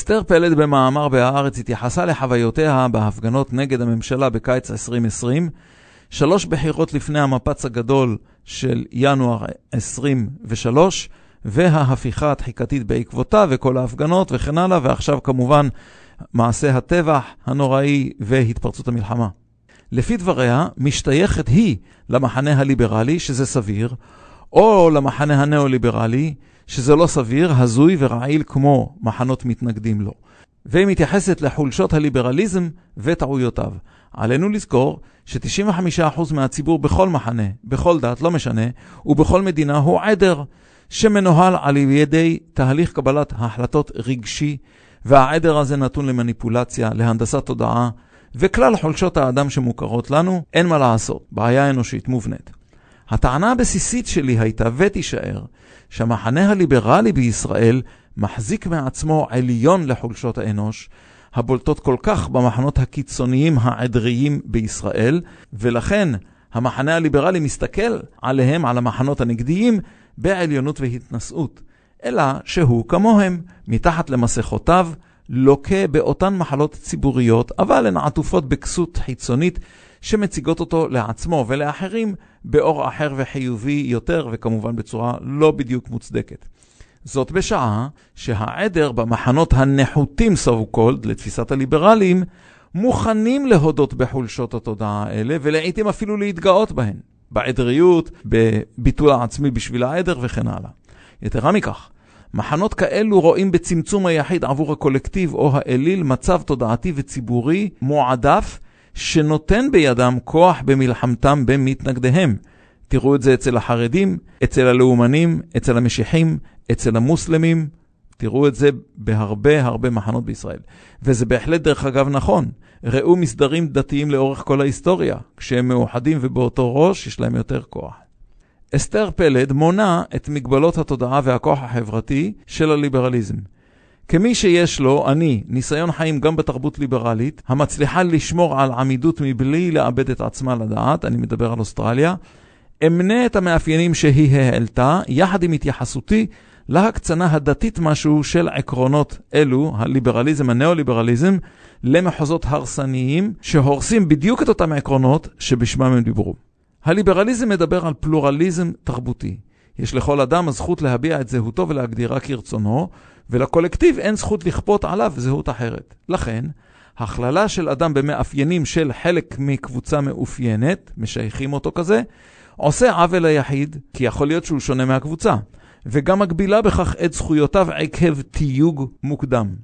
אסתר פלד במאמר בהארץ התייחסה לחוויותיה בהפגנות נגד הממשלה בקיץ 2020, שלוש בחירות לפני המפץ הגדול של ינואר 23, וההפיכה התחיקתית בעקבותיו וכל ההפגנות וכן הלאה, ועכשיו כמובן מעשה הטבח הנוראי והתפרצות המלחמה. לפי דבריה, משתייכת היא למחנה הליברלי, שזה סביר, או למחנה הנאו-ליברלי, שזה לא סביר, הזוי ורעיל כמו מחנות מתנגדים לו. והיא מתייחסת לחולשות הליברליזם וטעויותיו. עלינו לזכור ש-95% מהציבור בכל מחנה, בכל דת, לא משנה, ובכל מדינה הוא עדר, שמנוהל על ידי תהליך קבלת החלטות רגשי, והעדר הזה נתון למניפולציה, להנדסת תודעה, וכלל חולשות האדם שמוכרות לנו, אין מה לעשות, בעיה אנושית מובנית. הטענה הבסיסית שלי הייתה ותישאר, שהמחנה הליברלי בישראל מחזיק מעצמו עליון לחולשות האנוש, הבולטות כל כך במחנות הקיצוניים העדריים בישראל, ולכן המחנה הליברלי מסתכל עליהם, על המחנות הנגדיים, בעליונות והתנשאות. אלא שהוא כמוהם, מתחת למסכותיו, לוקה באותן מחלות ציבוריות, אבל הן עטופות בכסות חיצונית שמציגות אותו לעצמו ולאחרים באור אחר וחיובי יותר, וכמובן בצורה לא בדיוק מוצדקת. זאת בשעה שהעדר במחנות הנחותים called לתפיסת הליברלים מוכנים להודות בחולשות התודעה האלה ולעיתים אפילו להתגאות בהן, בעדריות, בביטול העצמי בשביל העדר וכן הלאה. יתרה מכך, מחנות כאלו רואים בצמצום היחיד עבור הקולקטיב או האליל מצב תודעתי וציבורי מועדף שנותן בידם כוח במלחמתם במתנגדיהם. תראו את זה אצל החרדים, אצל הלאומנים, אצל המשיחים, אצל המוסלמים. תראו את זה בהרבה הרבה מחנות בישראל. וזה בהחלט דרך אגב נכון. ראו מסדרים דתיים לאורך כל ההיסטוריה. כשהם מאוחדים ובאותו ראש, יש להם יותר כוח. אסתר פלד מונה את מגבלות התודעה והכוח החברתי של הליברליזם. כמי שיש לו, אני, ניסיון חיים גם בתרבות ליברלית, המצליחה לשמור על עמידות מבלי לאבד את עצמה לדעת, אני מדבר על אוסטרליה, אמנה את המאפיינים שהיא העלתה, יחד עם התייחסותי להקצנה הדתית משהו של עקרונות אלו, הליברליזם, הנאו-ליברליזם, למחוזות הרסניים, שהורסים בדיוק את אותם עקרונות שבשמם הם דיברו. הליברליזם מדבר על פלורליזם תרבותי. יש לכל אדם הזכות להביע את זהותו ולהגדירה כרצונו, ולקולקטיב אין זכות לכפות עליו זהות אחרת. לכן, הכללה של אדם במאפיינים של חלק מקבוצה מאופיינת, משייכים אותו כזה, עושה עוול ליחיד, כי יכול להיות שהוא שונה מהקבוצה, וגם מגבילה בכך את זכויותיו עקב תיוג מוקדם.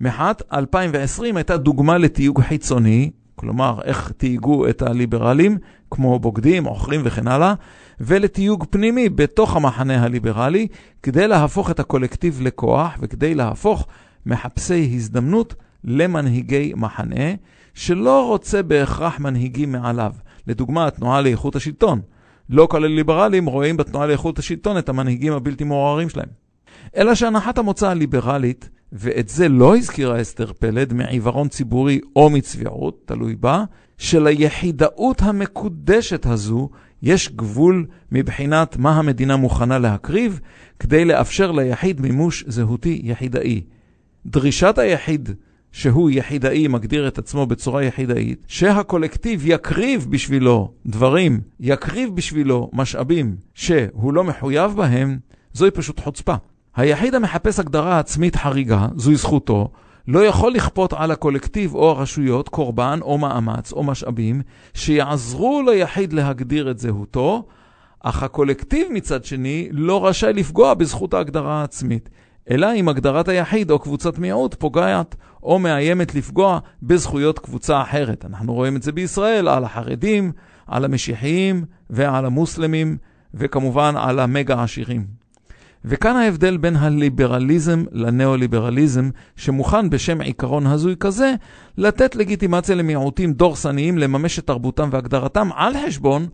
מחאת 2020 הייתה דוגמה לתיוג חיצוני, כלומר איך תייגו את הליברלים, כמו בוגדים, עוכרים וכן הלאה, ולתיוג פנימי בתוך המחנה הליברלי, כדי להפוך את הקולקטיב לכוח וכדי להפוך מחפשי הזדמנות למנהיגי מחנה, שלא רוצה בהכרח מנהיגים מעליו. לדוגמה, התנועה לאיכות השלטון. לא כל הליברלים רואים בתנועה לאיכות השלטון את המנהיגים הבלתי מעורערים שלהם. אלא שהנחת המוצא הליברלית, ואת זה לא הזכירה אסתר פלד מעיוורון ציבורי או מצביעות, תלוי בה, שליחידאות המקודשת הזו יש גבול מבחינת מה המדינה מוכנה להקריב כדי לאפשר ליחיד מימוש זהותי יחידאי. דרישת היחיד שהוא יחידאי מגדיר את עצמו בצורה יחידאית, שהקולקטיב יקריב בשבילו דברים, יקריב בשבילו משאבים שהוא לא מחויב בהם, זוהי פשוט חוצפה. היחיד המחפש הגדרה עצמית חריגה, זוהי זכותו, לא יכול לכפות על הקולקטיב או הרשויות קורבן או מאמץ או משאבים שיעזרו ליחיד להגדיר את זהותו, אך הקולקטיב מצד שני לא רשאי לפגוע בזכות ההגדרה העצמית, אלא אם הגדרת היחיד או קבוצת מיעוט פוגעת או מאיימת לפגוע בזכויות קבוצה אחרת. אנחנו רואים את זה בישראל על החרדים, על המשיחיים ועל המוסלמים, וכמובן על המגה עשירים. וכאן ההבדל בין הליברליזם לניאו-ליברליזם, שמוכן בשם עיקרון הזוי כזה, לתת לגיטימציה למיעוטים דורסניים לממש את תרבותם והגדרתם על חשבון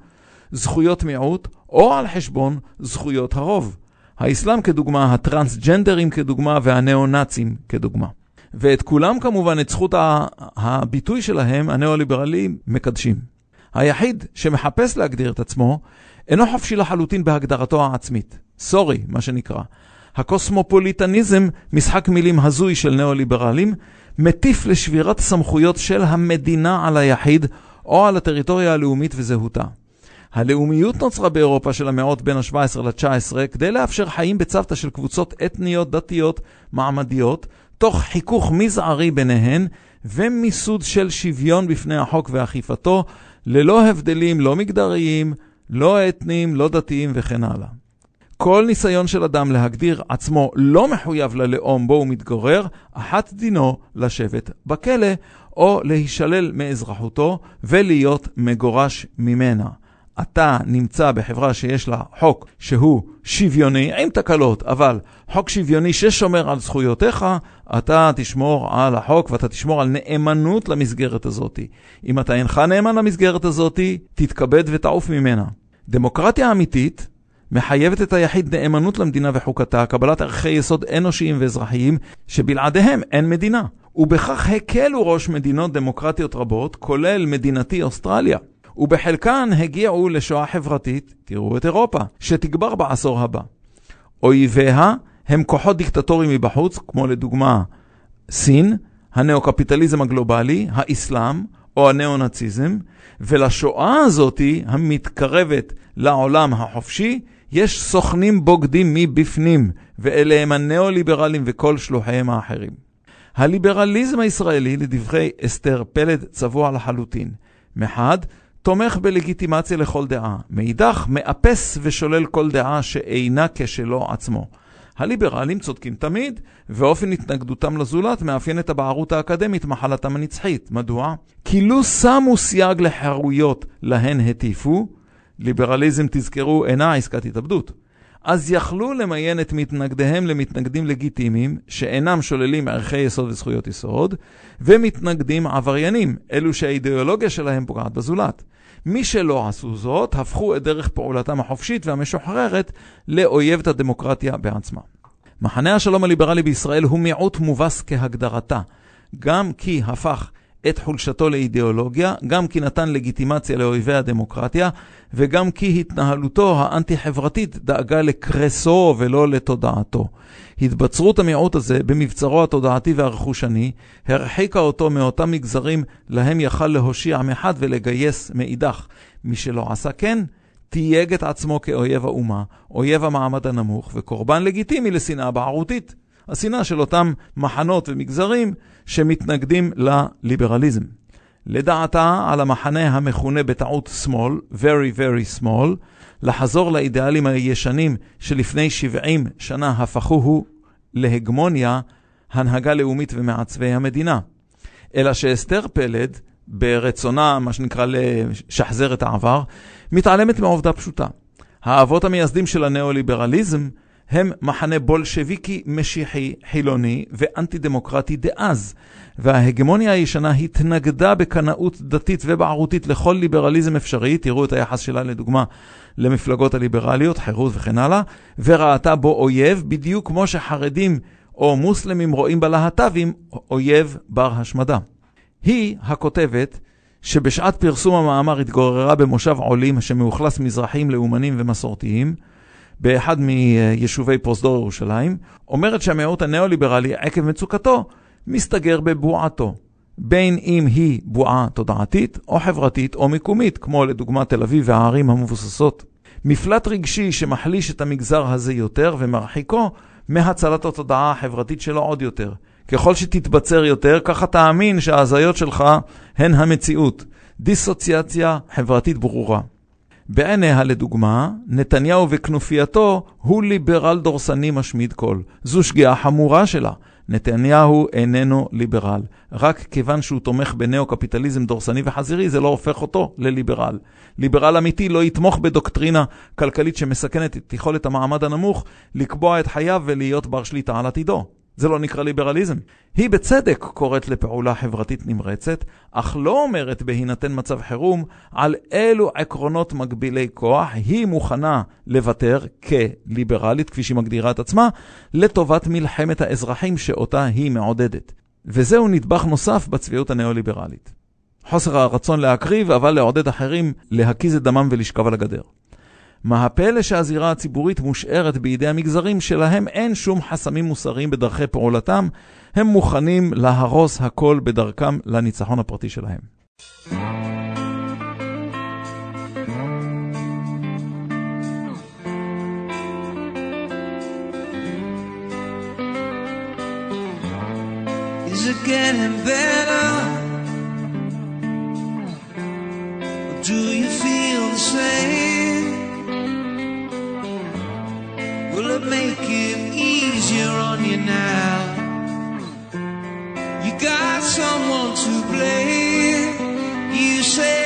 זכויות מיעוט או על חשבון זכויות הרוב. האסלאם כדוגמה, הטרנסג'נדרים כדוגמה והניאו-נאצים כדוגמה. ואת כולם כמובן, את זכות הביטוי שלהם, הניאו-ליברלים מקדשים. היחיד שמחפש להגדיר את עצמו, אינו חופשי לחלוטין בהגדרתו העצמית. סורי, מה שנקרא. הקוסמופוליטניזם, משחק מילים הזוי של ניאו-ליברלים, מטיף לשבירת סמכויות של המדינה על היחיד או על הטריטוריה הלאומית וזהותה. הלאומיות נוצרה באירופה של המאות בין ה-17 ל-19 כדי לאפשר חיים בצוותא של קבוצות אתניות, דתיות, מעמדיות, תוך חיכוך מזערי ביניהן ומיסוד של שוויון בפני החוק ואכיפתו, ללא הבדלים לא מגדריים, לא אתניים, לא דתיים וכן הלאה. כל ניסיון של אדם להגדיר עצמו לא מחויב ללאום בו הוא מתגורר, אחת דינו לשבת בכלא או להישלל מאזרחותו ולהיות מגורש ממנה. אתה נמצא בחברה שיש לה חוק שהוא שוויוני, עם תקלות, אבל חוק שוויוני ששומר על זכויותיך, אתה תשמור על החוק ואתה תשמור על נאמנות למסגרת הזאת. אם אתה אינך נאמן למסגרת הזאת, תתכבד ותעוף ממנה. דמוקרטיה אמיתית מחייבת את היחיד נאמנות למדינה וחוקתה, קבלת ערכי יסוד אנושיים ואזרחיים, שבלעדיהם אין מדינה. ובכך הקלו ראש מדינות דמוקרטיות רבות, כולל מדינתי אוסטרליה. ובחלקן הגיעו לשואה חברתית, תראו את אירופה, שתגבר בעשור הבא. אויביה הם כוחות דיקטטוריים מבחוץ, כמו לדוגמה סין, הנאו-קפיטליזם הגלובלי, האסלאם או הנאו-נאציזם, ולשואה הזאתי, המתקרבת לעולם החופשי, יש סוכנים בוגדים מבפנים, ואלה הם הניאו-ליברלים וכל שלוחיהם האחרים. הליברליזם הישראלי, לדברי אסתר פלד, צבוע לחלוטין. מחד, תומך בלגיטימציה לכל דעה. מאידך, מאפס ושולל כל דעה שאינה כשלו עצמו. הליברלים צודקים תמיד, ואופן התנגדותם לזולת מאפיין את הבערות האקדמית מחלתם הנצחית. מדוע? כי לו שמו סייג לחירויות להן הטיפו, ליברליזם, תזכרו, אינה עסקת התאבדות. אז יכלו למיין את מתנגדיהם למתנגדים לגיטימיים, שאינם שוללים ערכי יסוד וזכויות יסוד, ומתנגדים עבריינים, אלו שהאידיאולוגיה שלהם פוגעת בזולת. מי שלא עשו זאת, הפכו את דרך פעולתם החופשית והמשוחררת לאויבת הדמוקרטיה בעצמה. מחנה השלום הליברלי בישראל הוא מיעוט מובס כהגדרתה, גם כי הפך את חולשתו לאידיאולוגיה, גם כי נתן לגיטימציה לאויבי הדמוקרטיה, וגם כי התנהלותו האנטי-חברתית דאגה לקרסו ולא לתודעתו. התבצרות המיעוט הזה במבצרו התודעתי והרכושני, הרחיקה אותו מאותם מגזרים להם יכל להושיע מחד ולגייס מאידך. מי שלא עשה כן, תייג את עצמו כאויב האומה, אויב המעמד הנמוך, וקורבן לגיטימי לשנאה בערותית. השנאה של אותם מחנות ומגזרים שמתנגדים לליברליזם. לדעתה, על המחנה המכונה בטעות שמאל, very very small, לחזור לאידיאלים הישנים שלפני 70 שנה הפכוהו להגמוניה, הנהגה לאומית ומעצבי המדינה. אלא שאסתר פלד, ברצונה, מה שנקרא, לשחזר את העבר, מתעלמת מעובדה פשוטה. האבות המייסדים של הניאו-ליברליזם הם מחנה בולשביקי, משיחי, חילוני ואנטי דמוקרטי דאז, וההגמוניה הישנה התנגדה בקנאות דתית ובערותית לכל ליברליזם אפשרי, תראו את היחס שלה לדוגמה למפלגות הליברליות, חירות וכן הלאה, וראתה בו אויב, בדיוק כמו שחרדים או מוסלמים רואים בלהט"בים אויב בר השמדה. היא הכותבת שבשעת פרסום המאמר התגוררה במושב עולים שמאוכלס מזרחים לאומנים ומסורתיים, באחד מיישובי פרוזדור ירושלים, אומרת שהמיעוט הניאו-ליברלי, עקב מצוקתו, מסתגר בבועתו. בין אם היא בועה תודעתית או חברתית או מקומית, כמו לדוגמה תל אביב והערים המבוססות. מפלט רגשי שמחליש את המגזר הזה יותר ומרחיקו מהצלת התודעה החברתית שלו עוד יותר. ככל שתתבצר יותר, ככה תאמין שההזיות שלך הן המציאות. דיסוציאציה חברתית ברורה. בעיניה, לדוגמה, נתניהו וכנופייתו הוא ליברל דורסני משמיד כל. זו שגיאה חמורה שלה. נתניהו איננו ליברל. רק כיוון שהוא תומך בנאו-קפיטליזם דורסני וחזירי, זה לא הופך אותו לליברל. ליברל אמיתי לא יתמוך בדוקטרינה כלכלית שמסכנת את יכולת המעמד הנמוך לקבוע את חייו ולהיות בר שליטה על עתידו. זה לא נקרא ליברליזם. היא בצדק קוראת לפעולה חברתית נמרצת, אך לא אומרת בהינתן מצב חירום על אילו עקרונות מגבילי כוח היא מוכנה לוותר כליברלית, כפי שהיא מגדירה את עצמה, לטובת מלחמת האזרחים שאותה היא מעודדת. וזהו נדבך נוסף בצביעות הניאו-ליברלית. חוסר הרצון להקריב, אבל לעודד אחרים להקיז את דמם ולשכב על הגדר. מה הפלא שהזירה הציבורית מושארת בידי המגזרים שלהם אין שום חסמים מוסריים בדרכי פעולתם, הם מוכנים להרוס הכל בדרכם לניצחון הפרטי שלהם. Is it getting better? Or do you feel the same? Will it make it easier on you now? You got someone to blame. You say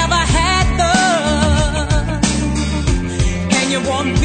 never had love, and you want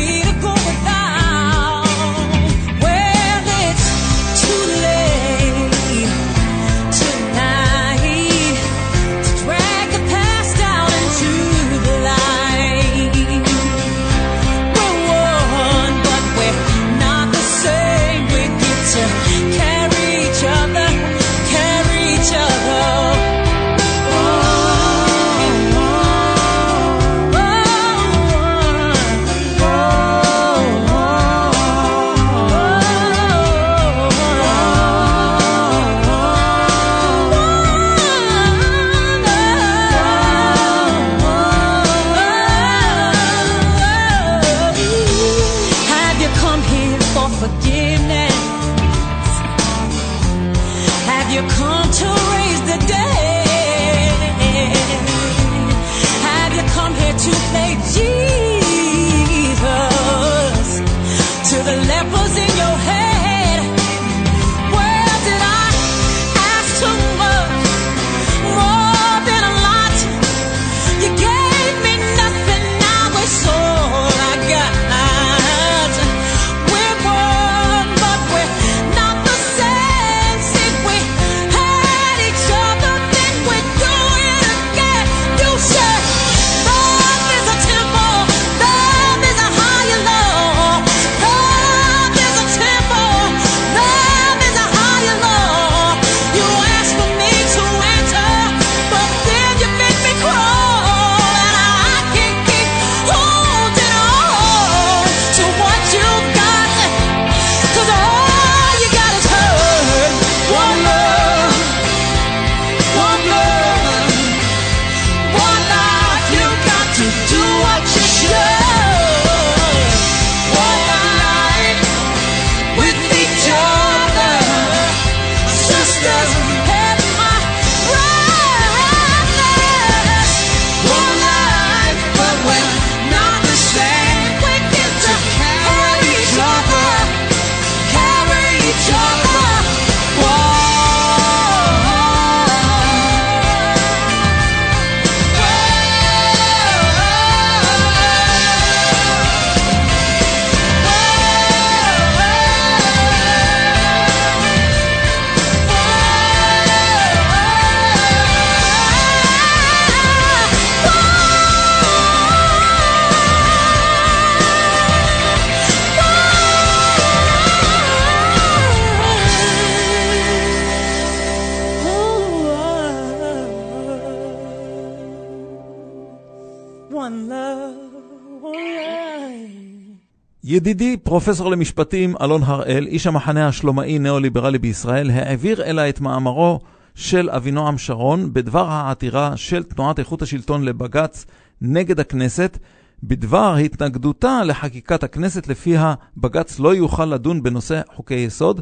ידידי פרופסור למשפטים אלון הראל, איש המחנה השלומאי ניאו-ליברלי בישראל, העביר אליי את מאמרו של אבינועם שרון בדבר העתירה של תנועת איכות השלטון לבג"ץ נגד הכנסת, בדבר התנגדותה לחקיקת הכנסת לפיה בג"ץ לא יוכל לדון בנושא חוקי יסוד,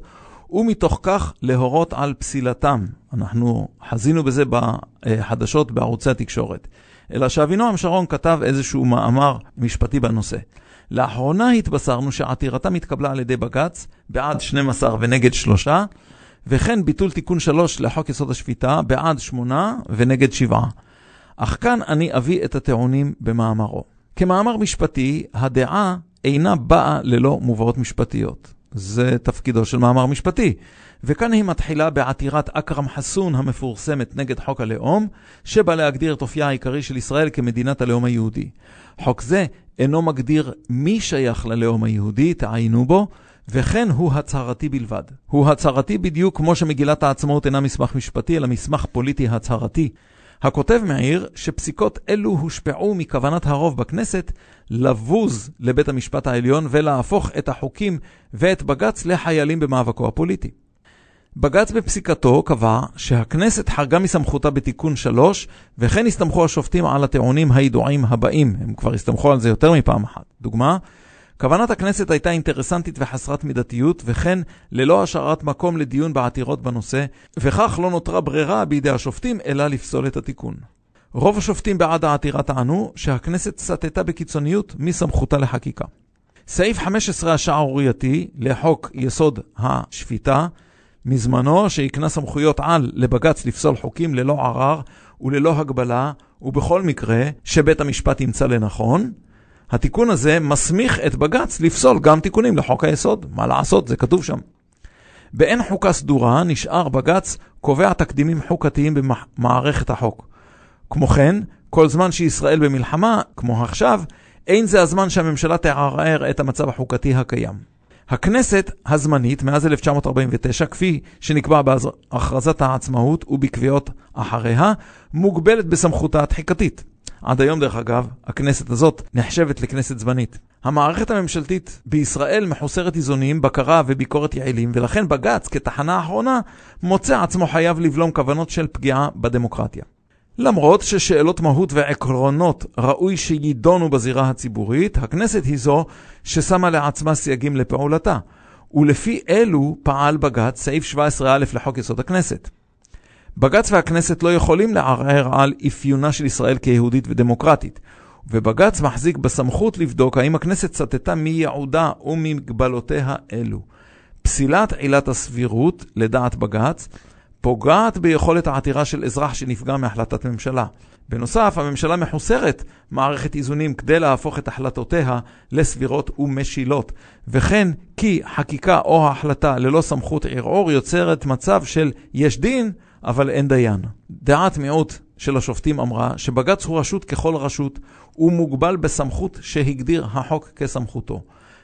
ומתוך כך להורות על פסילתם. אנחנו חזינו בזה בחדשות בערוצי התקשורת. אלא שאבינועם שרון כתב איזשהו מאמר משפטי בנושא. לאחרונה התבשרנו שעתירתם התקבלה על ידי בג"ץ בעד 12 ונגד 3, וכן ביטול תיקון 3 לחוק יסוד השפיטה בעד 8 ונגד 7. אך כאן אני אביא את הטיעונים במאמרו. כמאמר משפטי, הדעה אינה באה ללא מובאות משפטיות. זה תפקידו של מאמר משפטי. וכאן היא מתחילה בעתירת אכרם חסון המפורסמת נגד חוק הלאום, שבא להגדיר את אופייה העיקרי של ישראל כמדינת הלאום היהודי. חוק זה אינו מגדיר מי שייך ללאום היהודי, תעיינו בו, וכן הוא הצהרתי בלבד. הוא הצהרתי בדיוק כמו שמגילת העצמאות אינה מסמך משפטי, אלא מסמך פוליטי הצהרתי. הכותב מעיר שפסיקות אלו הושפעו מכוונת הרוב בכנסת לבוז לבית המשפט העליון ולהפוך את החוקים ואת בג"ץ לחיילים במאבקו הפוליטי. בג"ץ בפסיקתו קבע שהכנסת חרגה מסמכותה בתיקון 3, וכן הסתמכו השופטים על הטיעונים הידועים הבאים. הם כבר הסתמכו על זה יותר מפעם אחת. דוגמה, כוונת הכנסת הייתה אינטרסנטית וחסרת מידתיות, וכן ללא השארת מקום לדיון בעתירות בנושא, וכך לא נותרה ברירה בידי השופטים אלא לפסול את התיקון. רוב השופטים בעד העתירה טענו שהכנסת סטתה בקיצוניות מסמכותה לחקיקה. סעיף 15 השערורייתי לחוק יסוד השפיטה מזמנו שהקנה סמכויות על לבג"ץ לפסול חוקים ללא ערר וללא הגבלה, ובכל מקרה שבית המשפט ימצא לנכון, התיקון הזה מסמיך את בג"ץ לפסול גם תיקונים לחוק היסוד. מה לעשות, זה כתוב שם. באין חוקה סדורה נשאר בג"ץ קובע תקדימים חוקתיים במערכת החוק. כמו כן, כל זמן שישראל במלחמה, כמו עכשיו, אין זה הזמן שהממשלה תערער את המצב החוקתי הקיים. הכנסת הזמנית מאז 1949, כפי שנקבע בהכרזת העצמאות ובקביעות אחריה, מוגבלת בסמכותה התחיקתית. עד היום, דרך אגב, הכנסת הזאת נחשבת לכנסת זמנית. המערכת הממשלתית בישראל מחוסרת איזונים, בקרה וביקורת יעילים, ולכן בג"ץ, כתחנה אחרונה, מוצא עצמו חייב לבלום כוונות של פגיעה בדמוקרטיה. למרות ששאלות מהות ועקרונות ראוי שיידונו בזירה הציבורית, הכנסת היא זו ששמה לעצמה סייגים לפעולתה, ולפי אלו פעל בג"ץ, סעיף 17א לחוק יסוד הכנסת. בג"ץ והכנסת לא יכולים לערער על אפיונה של ישראל כיהודית ודמוקרטית, ובג"ץ מחזיק בסמכות לבדוק האם הכנסת סטתה מייעודה ומגבלותיה אלו. פסילת עילת הסבירות, לדעת בג"ץ, פוגעת ביכולת העתירה של אזרח שנפגע מהחלטת ממשלה. בנוסף, הממשלה מחוסרת מערכת איזונים כדי להפוך את החלטותיה לסבירות ומשילות, וכן כי חקיקה או החלטה ללא סמכות ערעור יוצרת מצב של יש דין, אבל אין דיין. דעת מיעוט של השופטים אמרה שבג"ץ הוא רשות ככל רשות, ומוגבל בסמכות שהגדיר החוק כסמכותו.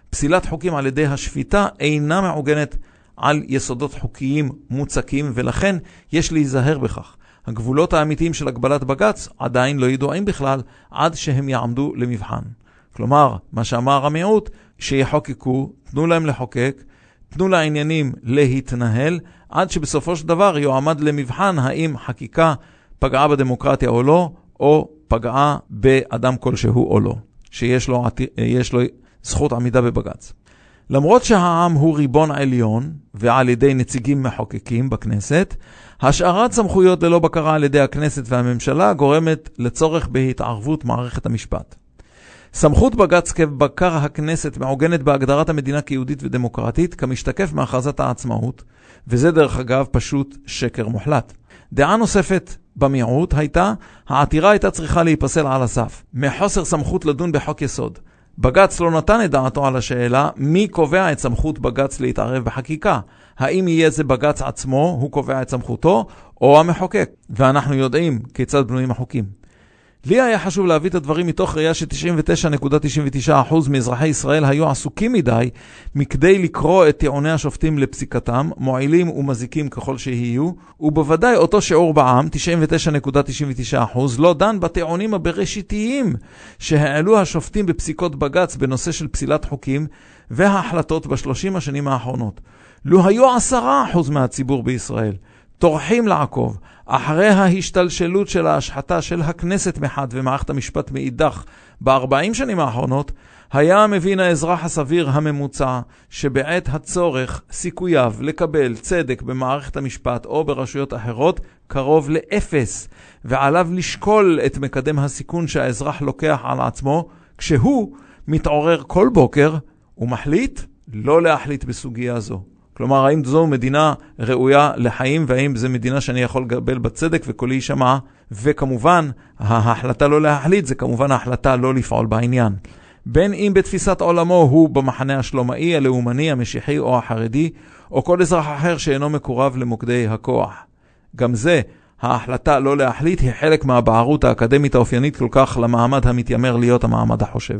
פסילת חוקים על ידי השפיטה אינה מעוגנת על יסודות חוקיים מוצקים, ולכן יש להיזהר בכך. הגבולות האמיתיים של הגבלת בג"ץ עדיין לא ידועים בכלל עד שהם יעמדו למבחן. כלומר, מה שאמר המיעוט, שיחוקקו, תנו להם לחוקק, תנו לעניינים להתנהל, עד שבסופו של דבר יועמד למבחן האם חקיקה פגעה בדמוקרטיה או לא, או פגעה באדם כלשהו או לא, שיש לו, לו זכות עמידה בבג"ץ. למרות שהעם הוא ריבון עליון, ועל ידי נציגים מחוקקים בכנסת, השארת סמכויות ללא בקרה על ידי הכנסת והממשלה גורמת לצורך בהתערבות מערכת המשפט. סמכות בג"ץ כבקר הכנסת מעוגנת בהגדרת המדינה כיהודית ודמוקרטית, כמשתקף מהכרזת העצמאות, וזה דרך אגב פשוט שקר מוחלט. דעה נוספת במיעוט הייתה, העתירה הייתה צריכה להיפסל על הסף, מחוסר סמכות לדון בחוק יסוד. בג"ץ לא נתן את דעתו על השאלה מי קובע את סמכות בג"ץ להתערב בחקיקה. האם יהיה זה בג"ץ עצמו, הוא קובע את סמכותו, או המחוקק. ואנחנו יודעים כיצד בנויים החוקים. לי היה חשוב להביא את הדברים מתוך ראייה ש-99.99% מאזרחי ישראל היו עסוקים מדי מכדי לקרוא את טיעוני השופטים לפסיקתם, מועילים ומזיקים ככל שיהיו, ובוודאי אותו שיעור בעם, 99.99%, לא דן בטיעונים הבראשיתיים שהעלו השופטים בפסיקות בג"ץ בנושא של פסילת חוקים וההחלטות בשלושים השנים האחרונות. לו היו 10% מהציבור בישראל טורחים לעקוב אחרי ההשתלשלות של ההשחתה של הכנסת מחד ומערכת המשפט מאידך ב-40 שנים האחרונות, היה מבין האזרח הסביר הממוצע שבעת הצורך סיכוייו לקבל צדק במערכת המשפט או ברשויות אחרות קרוב לאפס, ועליו לשקול את מקדם הסיכון שהאזרח לוקח על עצמו כשהוא מתעורר כל בוקר ומחליט לא להחליט בסוגיה זו. כלומר, האם זו מדינה ראויה לחיים, והאם זו מדינה שאני יכול לקבל בצדק וקולי יישמע, וכמובן, ההחלטה לא להחליט זה כמובן ההחלטה לא לפעול בעניין. בין אם בתפיסת עולמו הוא במחנה השלומאי, הלאומני, המשיחי או החרדי, או כל אזרח אחר שאינו מקורב למוקדי הכוח. גם זה, ההחלטה לא להחליט, היא חלק מהבערות האקדמית האופיינית כל כך למעמד המתיימר להיות המעמד החושב.